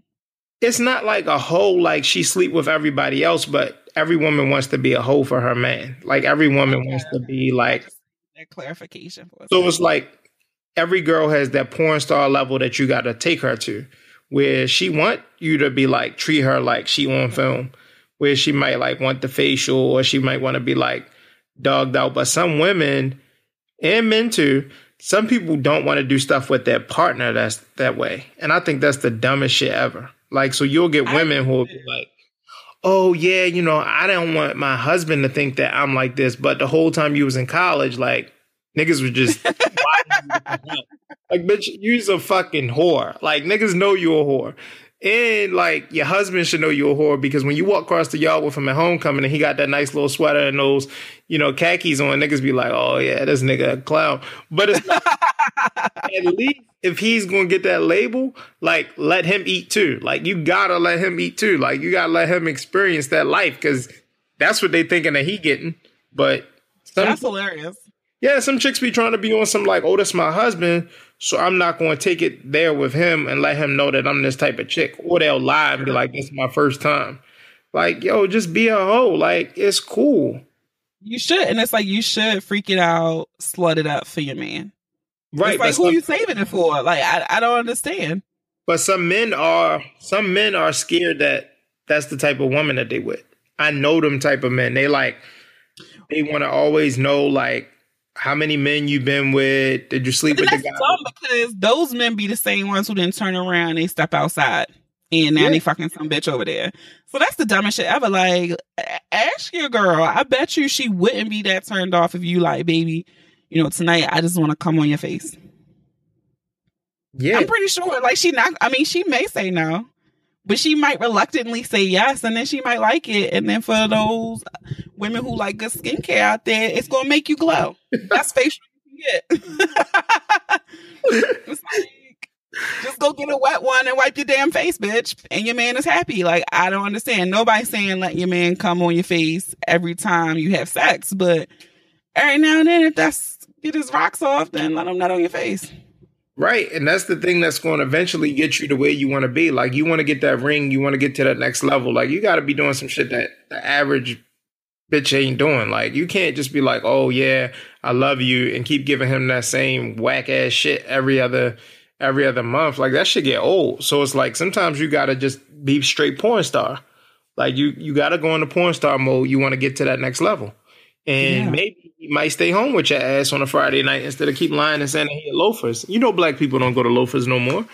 It's not like a hoe like she sleep with everybody else, but every woman wants to be a hoe for her man. Like every woman okay. wants to be like that clarification for. So it's like every girl has that porn star level that you got to take her to, where she want you to be like treat her like she on film, where she might like want the facial or she might want to be like dogged out. But some women and men too, some people don't want to do stuff with their partner that's that way, and I think that's the dumbest shit ever. Like, so you'll get women who will be like, oh yeah, you know, I don't want my husband to think that I'm like this, but the whole time you was in college, like niggas were just like bitch, you's a fucking whore. Like niggas know you a whore. And like your husband should know you're a whore because when you walk across the yard with him at homecoming and he got that nice little sweater and those, you know, khakis on, niggas be like, oh yeah, this nigga a clown. But it's not, at least if he's gonna get that label, like let him eat too. Like you gotta let him eat too. Like you gotta let him experience that life because that's what they thinking that he getting. But some, that's hilarious. Yeah, some chicks be trying to be on some like, oh, that's my husband, so I'm not going to take it there with him and let him know that I'm this type of chick. Or they'll lie and be like, this is my first time. Like, yo, just be a hoe. Like, it's cool. You should, and it's like you should freak it out, slut it up for your man. Right. It's like who some, you saving it for? Like I, I don't understand. But some men are some men are scared that that's the type of woman that they with. I know them type of men. They like they want to always know like how many men you been with? Did you sleep with the guy? Because those men be the same ones who didn't turn around. They step outside and now yeah. they fucking some bitch over there. So that's the dumbest shit ever. Like, ask your girl. I bet you she wouldn't be that turned off if you like, baby you know, tonight I just want to come on your face. Yeah. I'm pretty sure. Like she not I mean, she may say no, but she might reluctantly say yes, and then she might like it. And then for those women who like good skincare out there, it's gonna make you glow. That's facial you can like just go get a wet one and wipe your damn face, bitch. And your man is happy. Like, I don't understand. Nobody's saying let your man come on your face every time you have sex, but every now and then, if that's get his rocks off, then let him nut on your face. Right. And that's the thing that's going to eventually get you to where you want to be. Like, you want to get that ring, you want to get to that next level. Like, you got to be doing some shit that the average bitch ain't doing. Like, you can't just be like, oh, yeah, I love you, and keep giving him that same whack ass shit every other. Every other month, like that should get old. So it's like sometimes you gotta just be straight porn star. Like you, you gotta go into porn star mode. You want to get to that next level, and yeah. maybe you might stay home with your ass on a Friday night instead of keep lying and saying he at loafers. You know, black people don't go to loafers no more.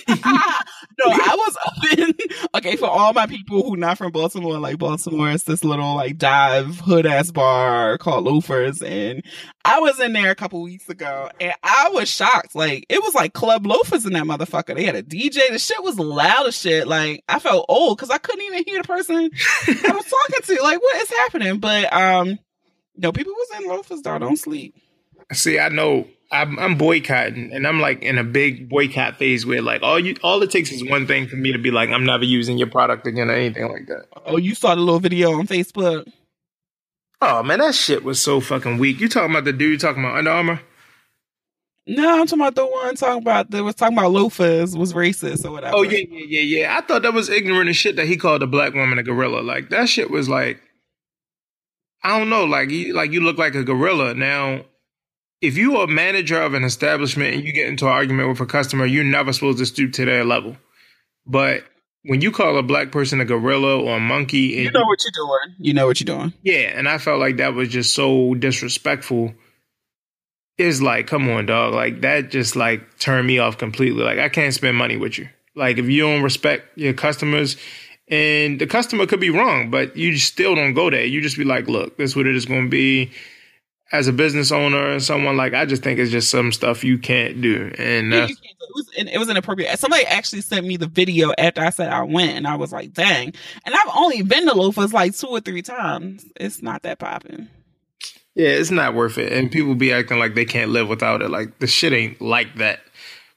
no, I was up in okay for all my people who not from Baltimore. Like Baltimore, it's this little like dive hood ass bar called Loafers, and I was in there a couple weeks ago, and I was shocked. Like it was like Club Loafers in that motherfucker. They had a DJ. The shit was loud as shit. Like I felt old because I couldn't even hear the person I was talking to. Like what is happening? But um, no, people was in Loafers though. Don't sleep. See, I know I'm, I'm, boycotting, and I'm like in a big boycott phase where like all you all it takes is one thing for me to be like I'm never using your product again or anything like that. Oh, you saw the little video on Facebook? Oh man, that shit was so fucking weak. You talking about the dude talking about Under Armour? No, I'm talking about the one talking about that was talking about loafers was racist or whatever. Oh yeah, yeah, yeah, yeah. I thought that was ignorant as shit that he called a black woman a gorilla. Like that shit was like, I don't know, like you like you look like a gorilla now if you are a manager of an establishment and you get into an argument with a customer, you're never supposed to stoop to their level. But when you call a black person a gorilla or a monkey, you know what you're doing. You know what you're doing. Yeah, and I felt like that was just so disrespectful. It's like, come on, dog. Like that just like turned me off completely. Like I can't spend money with you. Like if you don't respect your customers, and the customer could be wrong, but you still don't go there. You just be like, look, this is what it is going to be as a business owner and someone like I just think it's just some stuff you can't do. And yeah, it was it was inappropriate. Somebody actually sent me the video after I said I went, and I was like, "Dang!" And I've only been to Loafers like two or three times. It's not that popping. Yeah, it's not worth it. And people be acting like they can't live without it. Like the shit ain't like that.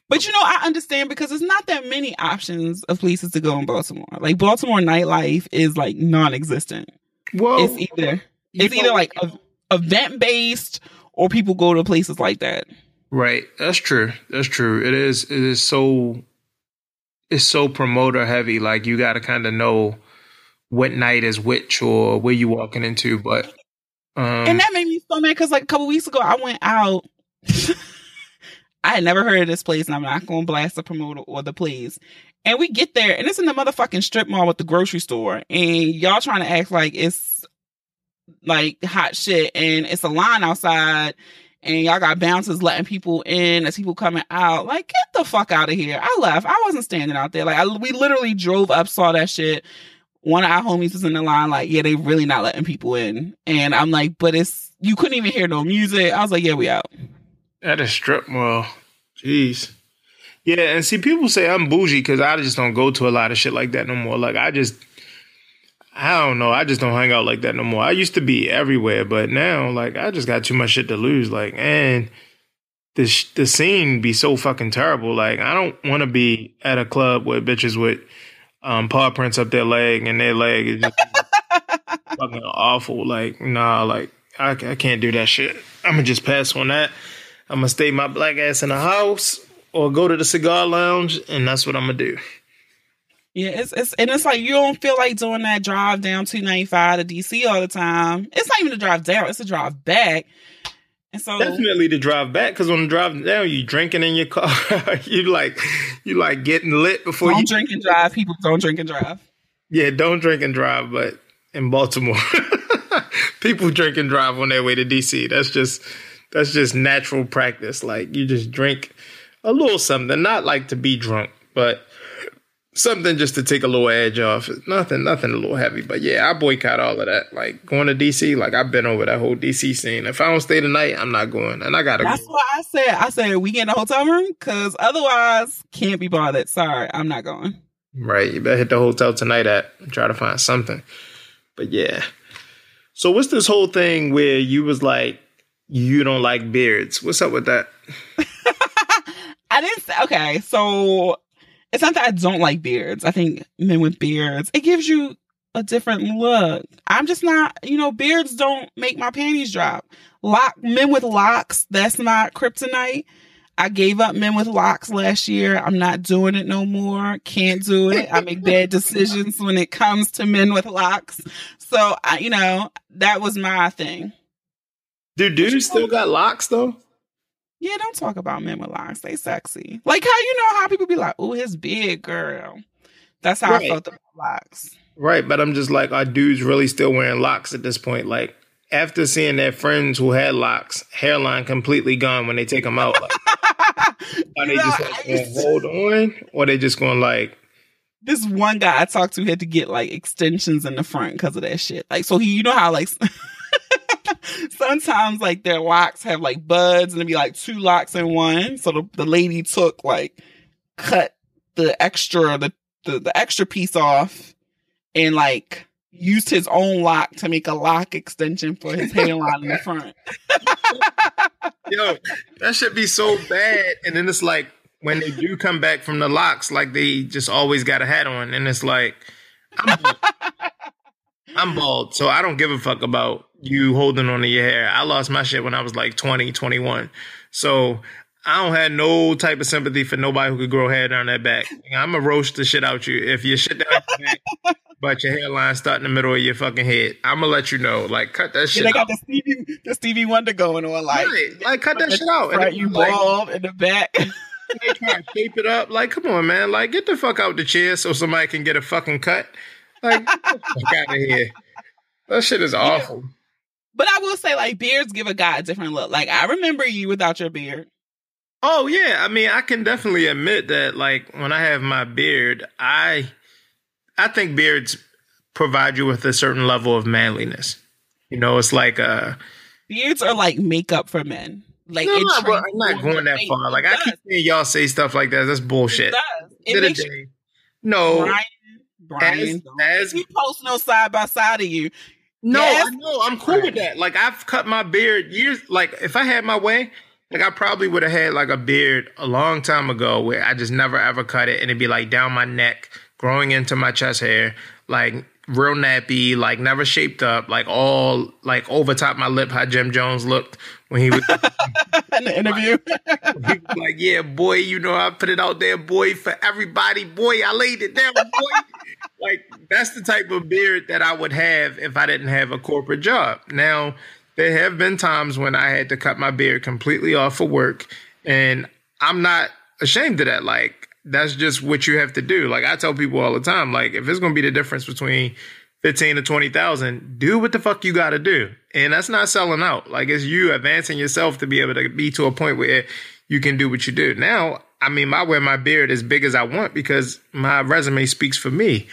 But you know, I understand because it's not that many options of places to go in Baltimore. Like Baltimore nightlife is like non-existent. Well, it's either it's either like a event based or people go to places like that. Right. That's true. That's true. It is it is so it's so promoter heavy. Like you gotta kinda know what night is which or where you walking into. But um And that made me so mad because like a couple weeks ago I went out I had never heard of this place and I'm not gonna blast the promoter or the place. And we get there and it's in the motherfucking strip mall with the grocery store. And y'all trying to act like it's like hot shit and it's a line outside and y'all got bouncers letting people in as people coming out. Like, get the fuck out of here. I left. I wasn't standing out there. Like, I, we literally drove up, saw that shit. One of our homies was in the line, like, yeah, they really not letting people in. And I'm like, but it's, you couldn't even hear no music. I was like, yeah, we out. At a strip mall. Jeez. Yeah, and see, people say I'm bougie because I just don't go to a lot of shit like that no more. Like, I just, I don't know. I just don't hang out like that no more. I used to be everywhere, but now, like, I just got too much shit to lose. Like, and the sh- the scene be so fucking terrible. Like, I don't want to be at a club with bitches with um, paw prints up their leg and their leg is just fucking awful. Like, nah, like, I, I can't do that shit. I'm gonna just pass on that. I'm gonna stay my black ass in the house or go to the cigar lounge, and that's what I'm gonna do. Yeah, it's it's and it's like you don't feel like doing that drive down two ninety five to DC all the time. It's not even a drive down; it's a drive back. And so definitely the drive back because on the drive down, you drinking in your car. you like you like getting lit before don't you drink and drive. People don't drink and drive. Yeah, don't drink and drive. But in Baltimore, people drink and drive on their way to DC. That's just that's just natural practice. Like you just drink a little something, not like to be drunk, but something just to take a little edge off. Nothing, nothing a little heavy. But yeah, I boycott all of that. Like going to DC, like I've been over that whole DC scene. If I don't stay tonight, I'm not going. And I gotta That's go. what I said. I said we get in a hotel room because otherwise can't be bothered. Sorry, I'm not going. Right. You better hit the hotel tonight at and try to find something. But yeah. So what's this whole thing where you was like, you don't like beards? What's up with that? I didn't say okay, so it's not that I don't like beards. I think men with beards, it gives you a different look. I'm just not, you know, beards don't make my panties drop. Lock men with locks, that's my kryptonite. I gave up men with locks last year. I'm not doing it no more. Can't do it. I make bad decisions when it comes to men with locks. So, I, you know, that was my thing. Do dudes still got locks though? Yeah, don't talk about men with locks. They sexy. Like how you know how people be like, "Oh, his big girl." That's how right. I felt about locks. Right, but I'm just like, are dudes really still wearing locks at this point? Like after seeing their friends who had locks, hairline completely gone when they take them out. Like, Are they just like, going hold on, or they just going like? This one guy I talked to had to get like extensions in the front because of that shit. Like, so he, you know how like sometimes like their locks have like buds and it'd be like two locks in one. So the, the lady took like cut the extra the, the the extra piece off and like used his own lock to make a lock extension for his hairline in the front. Yo, that should be so bad. And then it's like when they do come back from the locks, like they just always got a hat on, and it's like I'm bald. I'm bald, so I don't give a fuck about you holding on to your hair. I lost my shit when I was like 20, 21. So I don't have no type of sympathy for nobody who could grow hair down that back. I'm gonna roast the shit out you if your shit down back, but your hairline start in the middle of your fucking head. I'm gonna let you know. Like, cut that shit. Yeah, they got out. the Stevie, the Stevie Wonder going on. Like, Right, like cut that shit out. Right, you like, bald in the back. they try to shape it up. Like, come on, man. Like, get the fuck out the chair so somebody can get a fucking cut. Like, get the fuck out of here. That shit is awful. But I will say, like, beards give a guy a different look. Like, I remember you without your beard. Oh yeah, I mean, I can definitely admit that. Like when I have my beard, I, I think beards provide you with a certain level of manliness. You know, it's like uh, Beards are like makeup for men. Like, no, it I'm not, I'm not going that far. Like I keep hearing y'all say stuff like that. That's bullshit. It does. It End of the makes you, No, Brian, Brian, as- make me post no side by side of you. No, Yes. I know. I'm cool with that. Like I've cut my beard years. Like if I had my way, like I probably would have had like a beard a long time ago where I just never ever cut it and it'd be like down my neck, growing into my chest hair, like real nappy, like never shaped up, like all like over top my lip how Jim Jones looked when he was, in the interview. was like, Yeah, boy, you know, I put it out there, boy, for everybody, boy, I laid it down, boy. Like that's the type of beard that I would have if I didn't have a corporate job. Now, there have been times when I had to cut my beard completely off for work, and I'm not ashamed of that. Like that's just what you have to do. Like I tell people all the time, like if it's gonna be the difference between fifteen to twenty thousand, do what the fuck you got to do, and that's not selling out. Like it's you advancing yourself to be able to be to a point where you can do what you do. Now, I mean, I wear my beard as big as I want because my resume speaks for me.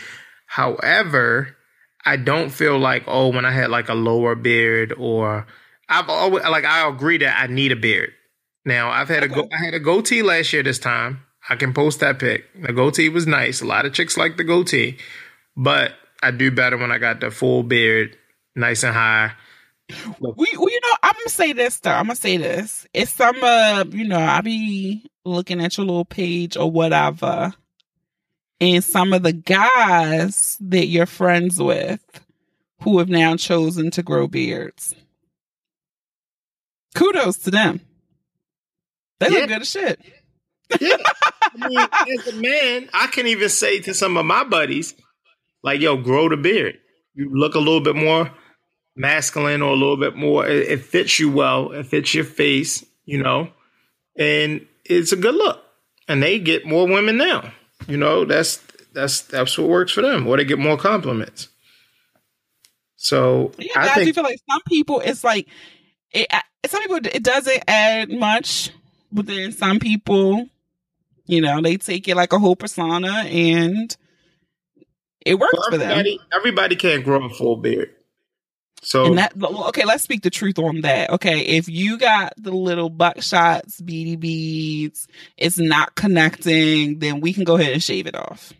However, I don't feel like oh when I had like a lower beard or I've always like I agree that I need a beard. Now I've had a go I had a goatee last year this time. I can post that pic. The goatee was nice. A lot of chicks like the goatee, but I do better when I got the full beard, nice and high. We, we, you know, I'm gonna say this though. I'm gonna say this. It's some, uh, you know, I be looking at your little page or whatever, and some of the guys that you're friends with who have now chosen to grow beards. Kudos to them. They Yeah. look good as shit. Yeah. I mean, as a man, I can even say to some of my buddies, like, yo, grow the beard. You look a little bit more masculine or a little bit more, it, it fits you well, it fits your face, you know, and it's a good look. And they get more women now. You know, that's that's that's what works for them, or they get more compliments. So Yeah, I but I, do feel like some people, it's like, it, some people, it doesn't add much, but then some people, you know, they take it like a whole persona and it works for them. everybody, everybody can't grow a full beard. So And that, okay, let's speak the truth on that. Okay, if you got the little buckshots, beady beads, it's not connecting, then we can go ahead and shave it off.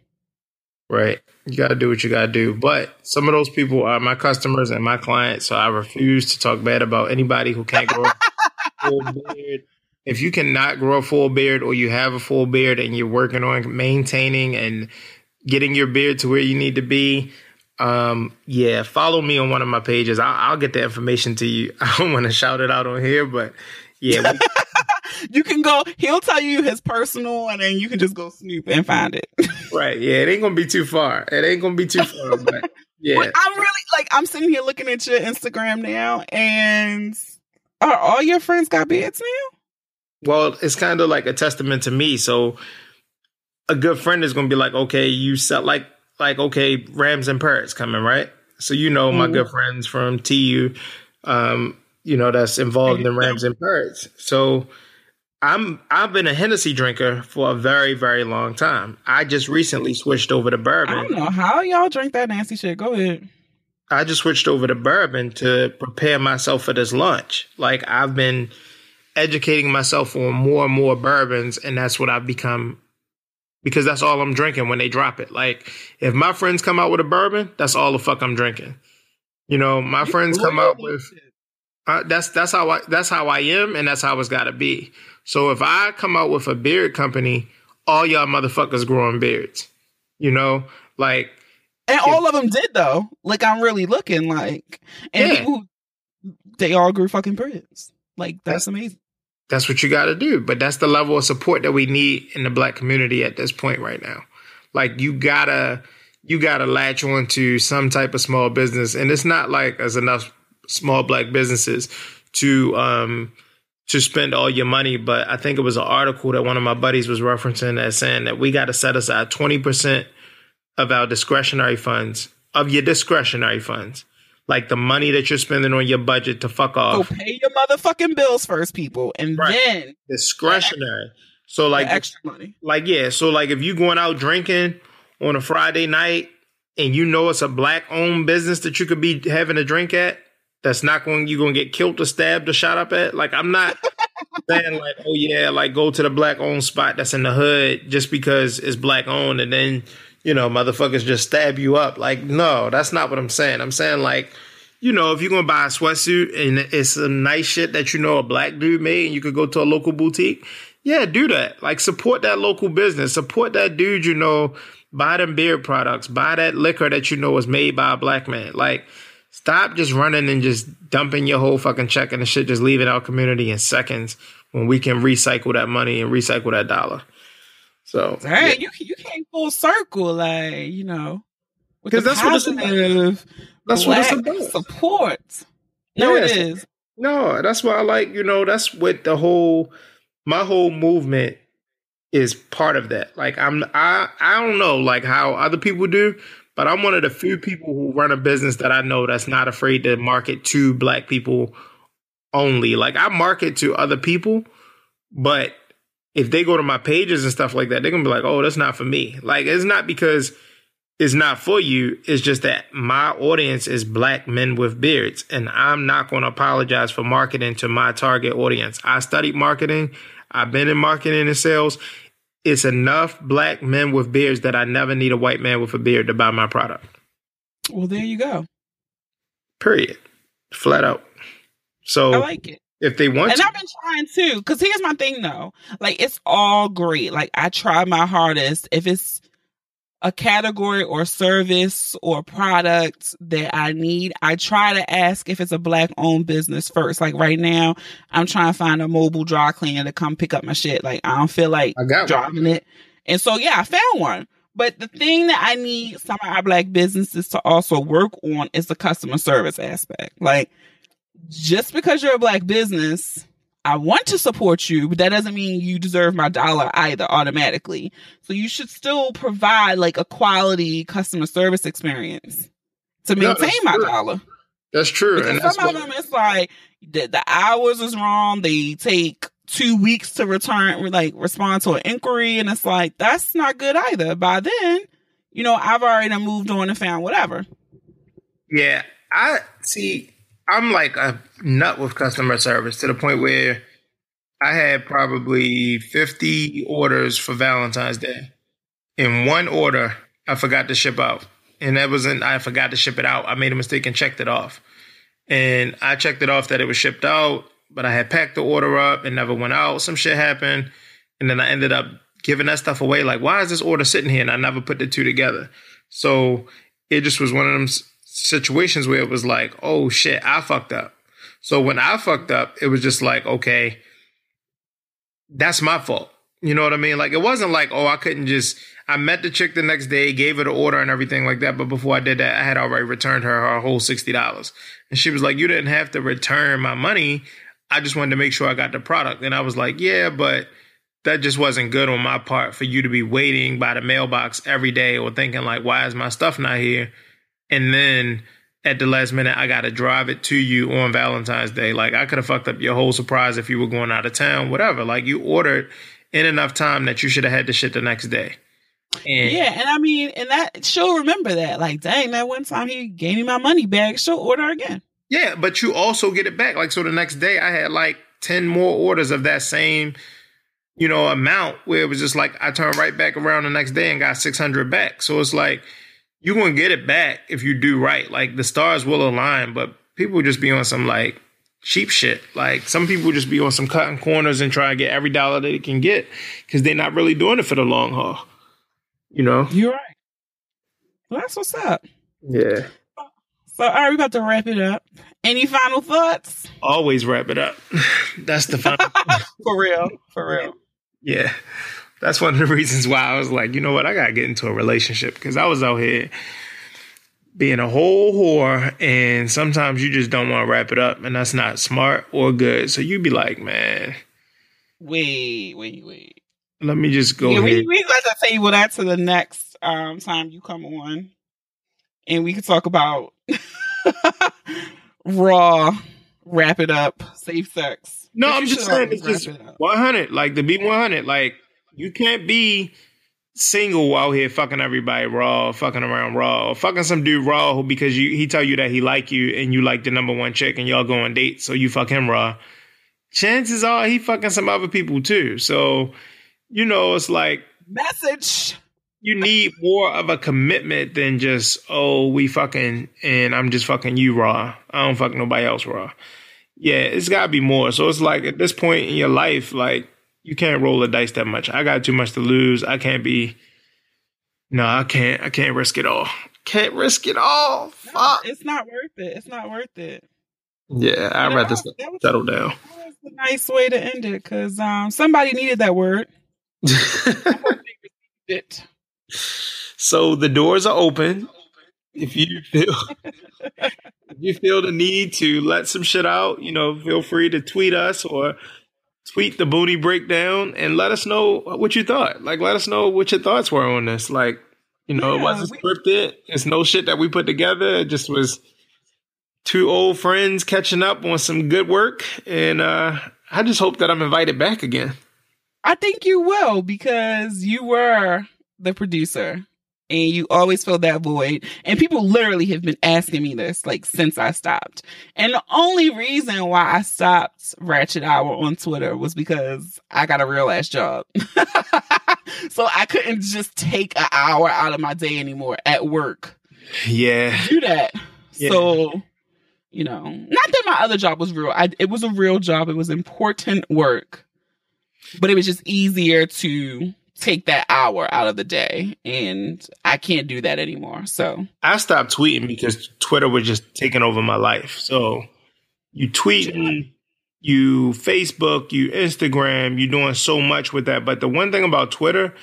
Right. You got to do what you got to do. But some of those people are my customers and my clients. So I refuse to talk bad about anybody who can't grow a full beard. If you cannot grow a full beard or you have a full beard and you're working on maintaining and getting your beard to where you need to be, um, yeah, follow me on one of my pages. I'll, I'll get the information to you. I don't want to shout it out on here, but yeah, we, You can go, he'll tell you his personal, and then you can just go snoop and find it. right. Yeah, it ain't going to be too far. It ain't going to be too far, but yeah. But I'm really like I'm sitting here looking at your Instagram now, and are all your friends got beards now? Well, it's kind of like a testament to me. So a good friend is going to be like, okay, you sell like like okay, Rams and Parrots coming, right? So you know my Mhm. good friends from TU, um, you know that's involved in the Rams and Parrots. So I'm I've been a Hennessy drinker for a very very long time. I just recently switched over to bourbon. I don't know how y'all drink that nasty shit. Go ahead. I just switched over to bourbon to prepare myself for this lunch. Like I've been educating myself on more and more bourbons, and that's what I've become because that's all I'm drinking when they drop it. Like if my friends come out with a bourbon, that's all the fuck I'm drinking. You know, my you friends come out with uh, that's that's how I that's how I am, and that's how it's got to be. So if I come out with a beard company, all y'all motherfuckers growing beards. You know, like and if, all of them did though. Like I'm really looking like, and yeah. people, they all grew fucking beards. Like that's, that's amazing. That's what you got to do. But that's the level of support that we need in the black community at this point right now. Like you gotta you gotta latch on to some type of small business, and it's not like as enough small black businesses to um to spend all your money. But I think it was an article that one of my buddies was referencing as saying that we got to set aside twenty percent of our discretionary funds, of your discretionary funds, like the money that you're spending on your budget to fuck off. Go pay your motherfucking bills first, people, and right. then discretionary. So like extra money. Like yeah, so like if you're going out drinking on a Friday night and you know it's a black owned business that you could be having a drink at, that's not going you're gonna get killed or stabbed or shot up at. Like I'm not saying like, oh yeah, like go to the black owned spot that's in the hood just because it's black owned and then you know, motherfuckers just stab you up. Like, no, that's not what I'm saying. I'm saying like, you know, if you're gonna buy a sweatsuit and it's some nice shit that you know a black dude made and you could go to a local boutique, yeah, do that. Like support that local business. Support that dude you know, buy them beer products, buy that liquor that you know was made by a black man. Like stop just running and just dumping your whole fucking check and the shit just leaving our community in seconds when we can recycle that money and recycle that dollar. So hey, yeah. you you came full circle, like you know, because that's what it's about. That's what it's about. Support. No, yes. it is. No, that's why I like. You know, that's what the whole my whole movement is part of that. Like I'm, I I don't know like how other people do, but I'm one of the few people who run a business that I know that's not afraid to market to black people only. Like I market to other people, but if they go to my pages and stuff like that, they're gonna be like, oh, that's not for me. Like it's not because it's not for you. It's just that my audience is black men with beards, and I'm not gonna apologize for marketing to my target audience. I studied marketing. I've been in marketing and sales. It's enough black men with beards that I never need a white man with a beard to buy my product. Well, there you go. Period. Flat out. So I like it if they want and to. I've been trying too. Cause here's my thing though. Like it's all great. Like I try my hardest. If it's a category or service or product that I need, I try to ask if it's a black owned business first. Like right now, I'm trying to find a mobile dry cleaner to come pick up my shit. Like I don't feel like driving one. it. And so yeah, I found one. But the thing that I need some of our black businesses to also work on is the customer service aspect. Like just because you're a black business, I want to support you, but that doesn't mean you deserve my dollar either automatically. So you should still provide like a quality customer service experience to maintain no, my dollar. That's true. Because and some of them, it's like the, the hours is wrong. They take two weeks to return, like respond to an inquiry, and it's like that's not good either. By then, you know, I've already moved on and found whatever. Yeah, I see. I'm like a nut with customer service to the point where I had probably 50 orders for Valentine's Day. In one order, I forgot to ship out. And that wasn't, I forgot to ship it out. I made a mistake and checked it off. And I checked it off that it was shipped out, but I had packed the order up and never went out. Some shit happened. And then I ended up giving that stuff away. Like, why is this order sitting here? And I never put the two together. So it just was one of them situations where it was like, oh shit, I fucked up. So when I fucked up, it was just like, okay, that's my fault. You know what I mean? Like it wasn't like, oh, I couldn't just I met the chick the next day, gave her the order and everything like that. But before I did that, I had already returned her her whole sixty dollars. And she was like, You didn't have to return my money. I just wanted to make sure I got the product. And I was like, Yeah, but that just wasn't good on my part for you to be waiting by the mailbox every day or thinking like, why is my stuff not here? And then at the last minute, I got to drive it to you on Valentine's Day. Like I could have fucked up your whole surprise if you were going out of town, whatever. Like you ordered in enough time that you should have had the shit the next day. And yeah, and I mean, and that she'll remember that. Like, dang, that one time he gave me my money back, she'll order again. Yeah, but you also get it back. Like, so the next day I had like 10 more orders of that same, you know, amount where it was just like I turned right back around the next day and got 600 back. So it's like, you're going to get it back if you do right. Like, the stars will align, but people just be on some like cheap shit. Like, some people just be on some cutting corners and try to get every dollar that they can get because they're not really doing it for the long haul. You know? You're right. Well, that's what's up. Yeah. So, all right, we about to wrap it up. Any final thoughts? Always wrap it up. That's the final. for real. For real. Yeah. That's one of the reasons why I was like, you know what? I got to get into a relationship because I was out here being a whole whore and sometimes you just don't want to wrap it up and that's not smart or good. So you'd be like, man. Wait, wait, wait. Let me just go yeah, ahead. We, we got to table that to the next um, time you come on and we could talk about raw, wrap it up, safe sex. No, I'm just saying it's just it 100. Like to be 100, like you can't be single out here fucking everybody raw, fucking around raw, or fucking some dude raw because you he tell you that he like you and you like the number one chick and y'all go on dates, so you fuck him raw. Chances are he fucking some other people too. So, you know, it's like message you need more of a commitment than just oh we fucking and I'm just fucking you raw. I don't fuck nobody else raw. Yeah, it's got to be more. So it's like at this point in your life, like you can't roll the dice that much. I got too much to lose. I can't be. No, I can't. I can't risk it all. Can't risk it all. Fuck. No, it's not worth it. It's not worth it. Yeah, I'd rather was, settle down. That was a nice way to end it because um, somebody needed that word. it. So the doors are open. If you feel if you feel the need to let some shit out, you know, feel free to tweet us or tweet the Boonie Breakdown and let us know what you thought. Like let us know what your thoughts were on this. Like, you know, yeah, it wasn't we- scripted. It's no shit that we put together. It just was two old friends catching up on some good work. And uh I just hope that I'm invited back again. I think you will because you were the producer and you always fill that void. And people literally have been asking me this like since I stopped. And the only reason why I stopped Ratchet Hour on Twitter was because I got a real ass job. so I couldn't just take an hour out of my day anymore at work. Yeah. Do that. Yeah. So, you know, not that my other job was real. I, it was a real job. It was important work. But it was just easier to take that hour out of the day and I can't do that anymore. So I stopped tweeting because Twitter was just taking over my life. So you tweeting, you Facebook, you Instagram, you're doing so much with that. But the one thing about Twitter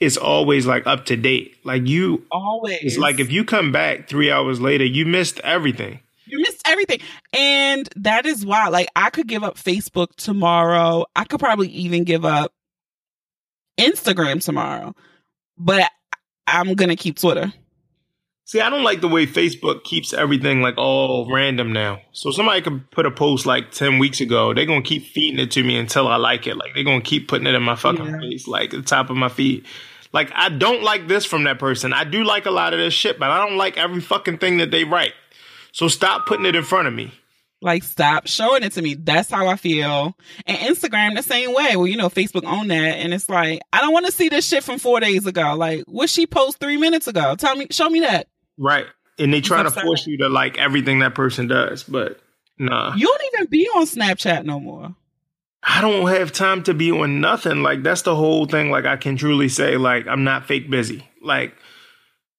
is always like up to date. Like you always it's like if you come back three hours later, you missed everything. You missed everything. And that is why, like, I could give up Facebook tomorrow. I could probably even give up Instagram tomorrow, but I'm gonna keep Twitter. See, I don't like the way Facebook keeps everything like all random now. So somebody could put a post like 10 weeks ago. They're going to keep feeding it to me until I like it. Like they're going to keep putting it in my fucking yeah. face, like the top of my feet. Like I don't like this from that person. I do like a lot of this shit, but I don't like every fucking thing that they write. So stop putting it in front of me. Like, stop showing it to me. That's how I feel. And Instagram the same way. Well, you know, Facebook own that. And it's like, I don't want to see this shit from four days ago. Like, what she post three minutes ago? Tell me, show me that. Right. And they try to force you to like everything that person does. But nah. You don't even be on Snapchat no more. I don't have time to be on nothing. Like, that's the whole thing. Like, I can truly say, like, I'm not fake busy. Like,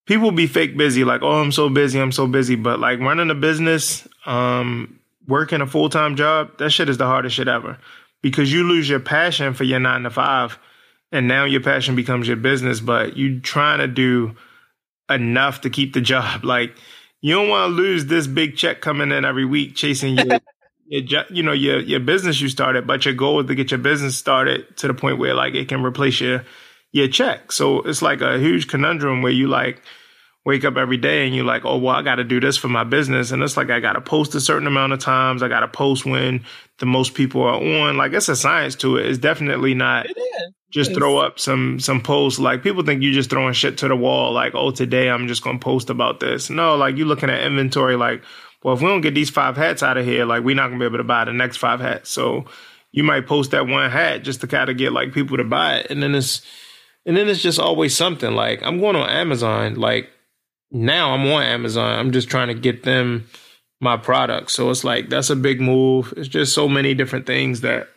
people be fake busy. Like, oh, I'm so busy. I'm so busy. But like running a business, um, working a full time job, that shit is the hardest shit ever because you lose your passion for your nine to five, and now your passion becomes your business. But you trying to do enough to keep the job. Like you don't want to lose this big check coming in every week chasing your. your, you know your your business you started, but your goal is to get your business started to the point where like it can replace your your check. So it's like a huge conundrum where you like, wake up every day and you're like, oh, well, I got to do this for my business. And it's like, I got to post a certain amount of times. I got to post when the most people are on. Like, it's a science to it. It's definitely not It just throw up some, some posts. Like, people think you're just throwing shit to the wall. Like, oh, today I'm just going to post about this. No, like, you're looking at inventory. Like, well, if we don't get these five hats out of here, like, we're not going to be able to buy the next five hats. So you might post that one hat just to kind of get like people to buy it. And then it's, and then it's just always something like I'm going on Amazon. Like now I'm on Amazon. I'm just trying to get them my product. So it's like that's a big move. It's just so many different things that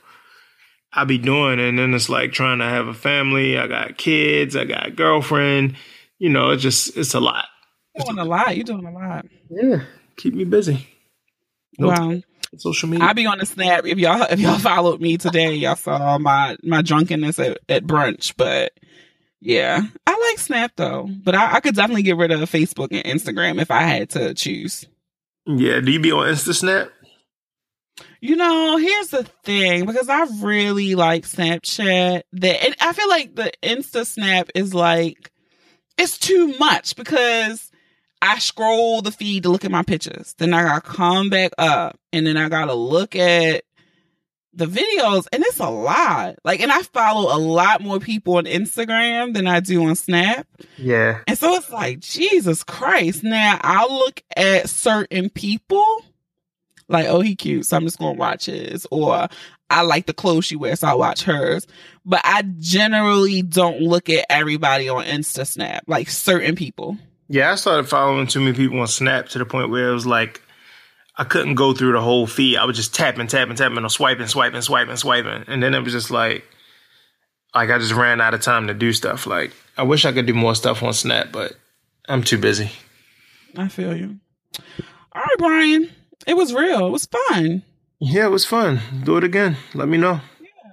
I be doing. And then it's like trying to have a family. I got kids. I got a girlfriend. You know, it's just it's a lot. You're doing a lot. You're doing a lot. Yeah. Keep me busy. No Wow. social media. I be on the snap. If y'all if y'all followed me today, y'all saw my my drunkenness at, at brunch. But yeah, I like Snap though. But I, I could definitely get rid of Facebook and Instagram if I had to choose. yeah. Do you be on Insta Snap? You know, here's the thing because I really like Snapchat. That and I feel like the Insta Snap is like it's too much because I scroll the feed to look at my pictures. Then I gotta come back up and then I gotta look at the videos and it's a lot. Like and I follow a lot more people on Instagram than I do on Snap. Yeah. And so it's like, Jesus Christ. Now I'll look at certain people, like, oh, he cute, so I'm just gonna watch his. Or I like the clothes she wears, so I'll watch hers. But I generally don't look at everybody on Insta Snap, like certain people. Yeah, I started following too many people on Snap to the point where it was like I couldn't go through the whole feed. I was just tapping, tapping, tapping, or swiping, swiping, swiping, swiping, and then it was just like, like I just ran out of time to do stuff. Like I wish I could do more stuff on Snap, but I'm too busy. I feel you. All right, Brian. It was real. It was fun. Yeah, it was fun. Do it again. Let me know. Yeah.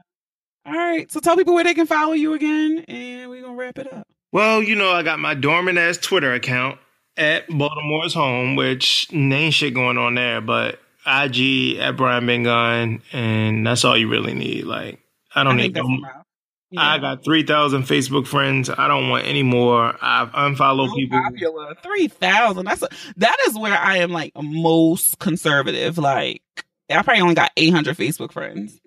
All right. So tell people where they can follow you again, and we're gonna wrap it up. Well, you know, I got my dormant ass Twitter account at Baltimore's home, which ain't shit going on there, but IG at Brian Bengon, and that's all you really need. Like, I don't I need no enough. I got 3,000 Facebook friends. I don't want any more. I've unfollowed so people. popular. Three thousand. That's a, that is where I am like most conservative. Like I probably only got eight hundred Facebook friends.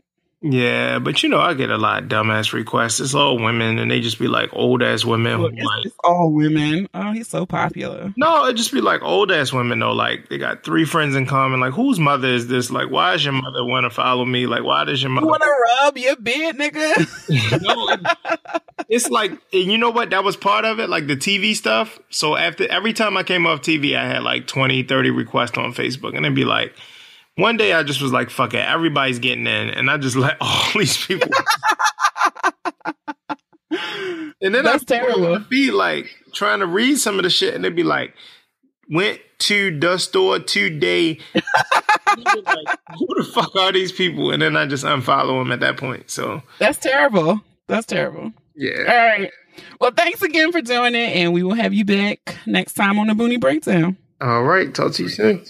Yeah, but you know, I get a lot of dumbass requests. It's all women, and they just be like old ass women. Look, it's, like, it's all women. Oh, he's so popular. no, it just be like old ass women though. Like they got three friends in common. Like whose mother is this? Like why does your mother want to follow me? Like why does your mother? want to rub your beard, nigga? no, it- it's like and you know what? That was part of it, like the TV stuff. So after every time I came off TV, I had like 20, 30 requests on Facebook, and it'd be like. One day I just was like, fuck it, everybody's getting in. And I just let all these people And then That's I terrible. be like trying to read some of the shit, and they'd be like, "Went to the store today." Like, Who the fuck are these people? And then I just unfollow them at that point. So That's terrible. That's terrible. Yeah, All right. Well, thanks again for doing it, and we will have you back next time on the Boonie Breakdown. all right. Talk to you soon.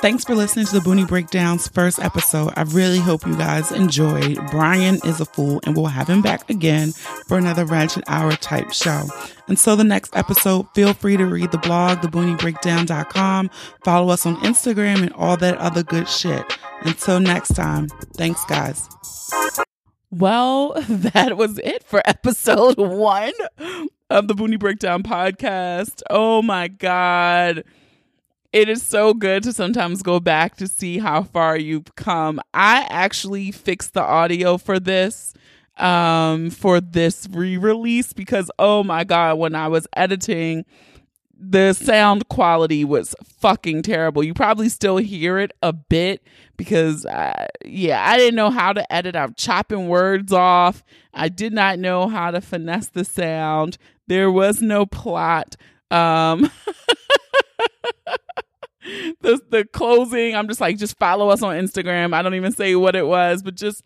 Thanks for listening to the Boonie Breakdown's first episode. I really hope you guys enjoyed. Brian is a fool, and we'll have him back again for another Ratchet Hour type show. Until the next episode, feel free to read the blog, thebooniebreakdown.com, follow us on Instagram, and all that other good shit. Until next time, thanks, guys. Well, that was it for episode one of the Boonie Breakdown podcast. Oh my God it is so good to sometimes go back to see how far you've come. I actually fixed the audio for this um for this re-release because oh my god when I was editing the sound quality was fucking terrible. You probably still hear it a bit because uh, yeah, I didn't know how to edit. I'm chopping words off. I did not know how to finesse the sound. There was no plot. Um the the closing i'm just like just follow us on instagram. I don't even say what it was but just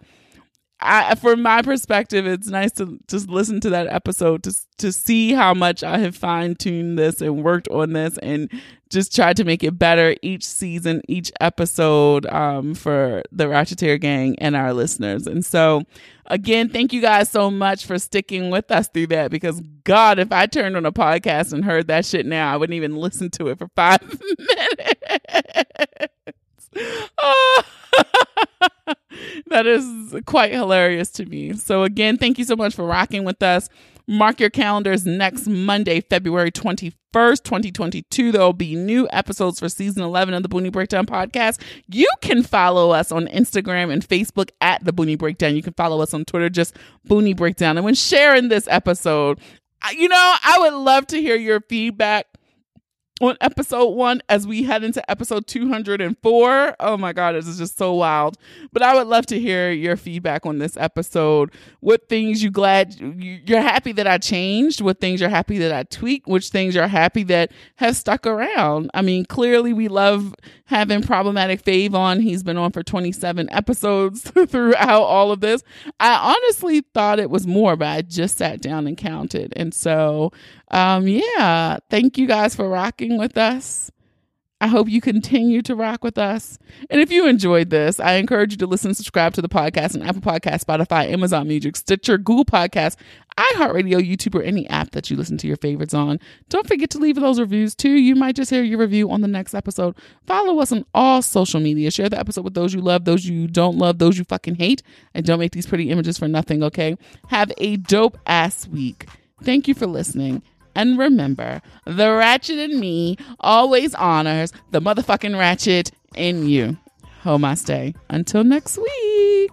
I, from my perspective, it's nice to just listen to that episode to to see how much I have fine tuned this and worked on this and just tried to make it better each season, each episode um, for the Ratcheteer Gang and our listeners. And so, again, thank you guys so much for sticking with us through that because, God, if I turned on a podcast and heard that shit now, I wouldn't even listen to it for five minutes. oh. that is quite hilarious to me. So, again, thank you so much for rocking with us. Mark your calendars next Monday, February 21st, 2022. There will be new episodes for season 11 of the Boonie Breakdown podcast. You can follow us on Instagram and Facebook at the Boonie Breakdown. You can follow us on Twitter, just Boonie Breakdown. And when sharing this episode, you know, I would love to hear your feedback on episode one as we head into episode 204. Oh my God, this is just so wild. But I would love to hear your feedback on this episode. What things you glad you're happy that I changed? What things you're happy that I tweaked? Which things you're happy that have stuck around? I mean, clearly we love having problematic Fave on. He's been on for 27 episodes throughout all of this. I honestly thought it was more, but I just sat down and counted. And so, um, yeah, thank you guys for rocking with us. I hope you continue to rock with us. And if you enjoyed this, I encourage you to listen subscribe to the podcast on Apple Podcast, Spotify, Amazon Music, Stitcher, Google Podcast, iHeartRadio, YouTube, or any app that you listen to your favorites on. Don't forget to leave those reviews too. You might just hear your review on the next episode. Follow us on all social media. Share the episode with those you love, those you don't love, those you fucking hate. And don't make these pretty images for nothing, okay? Have a dope ass week. Thank you for listening. And remember, the ratchet in me always honors the motherfucking ratchet in you. Stay. Until next week.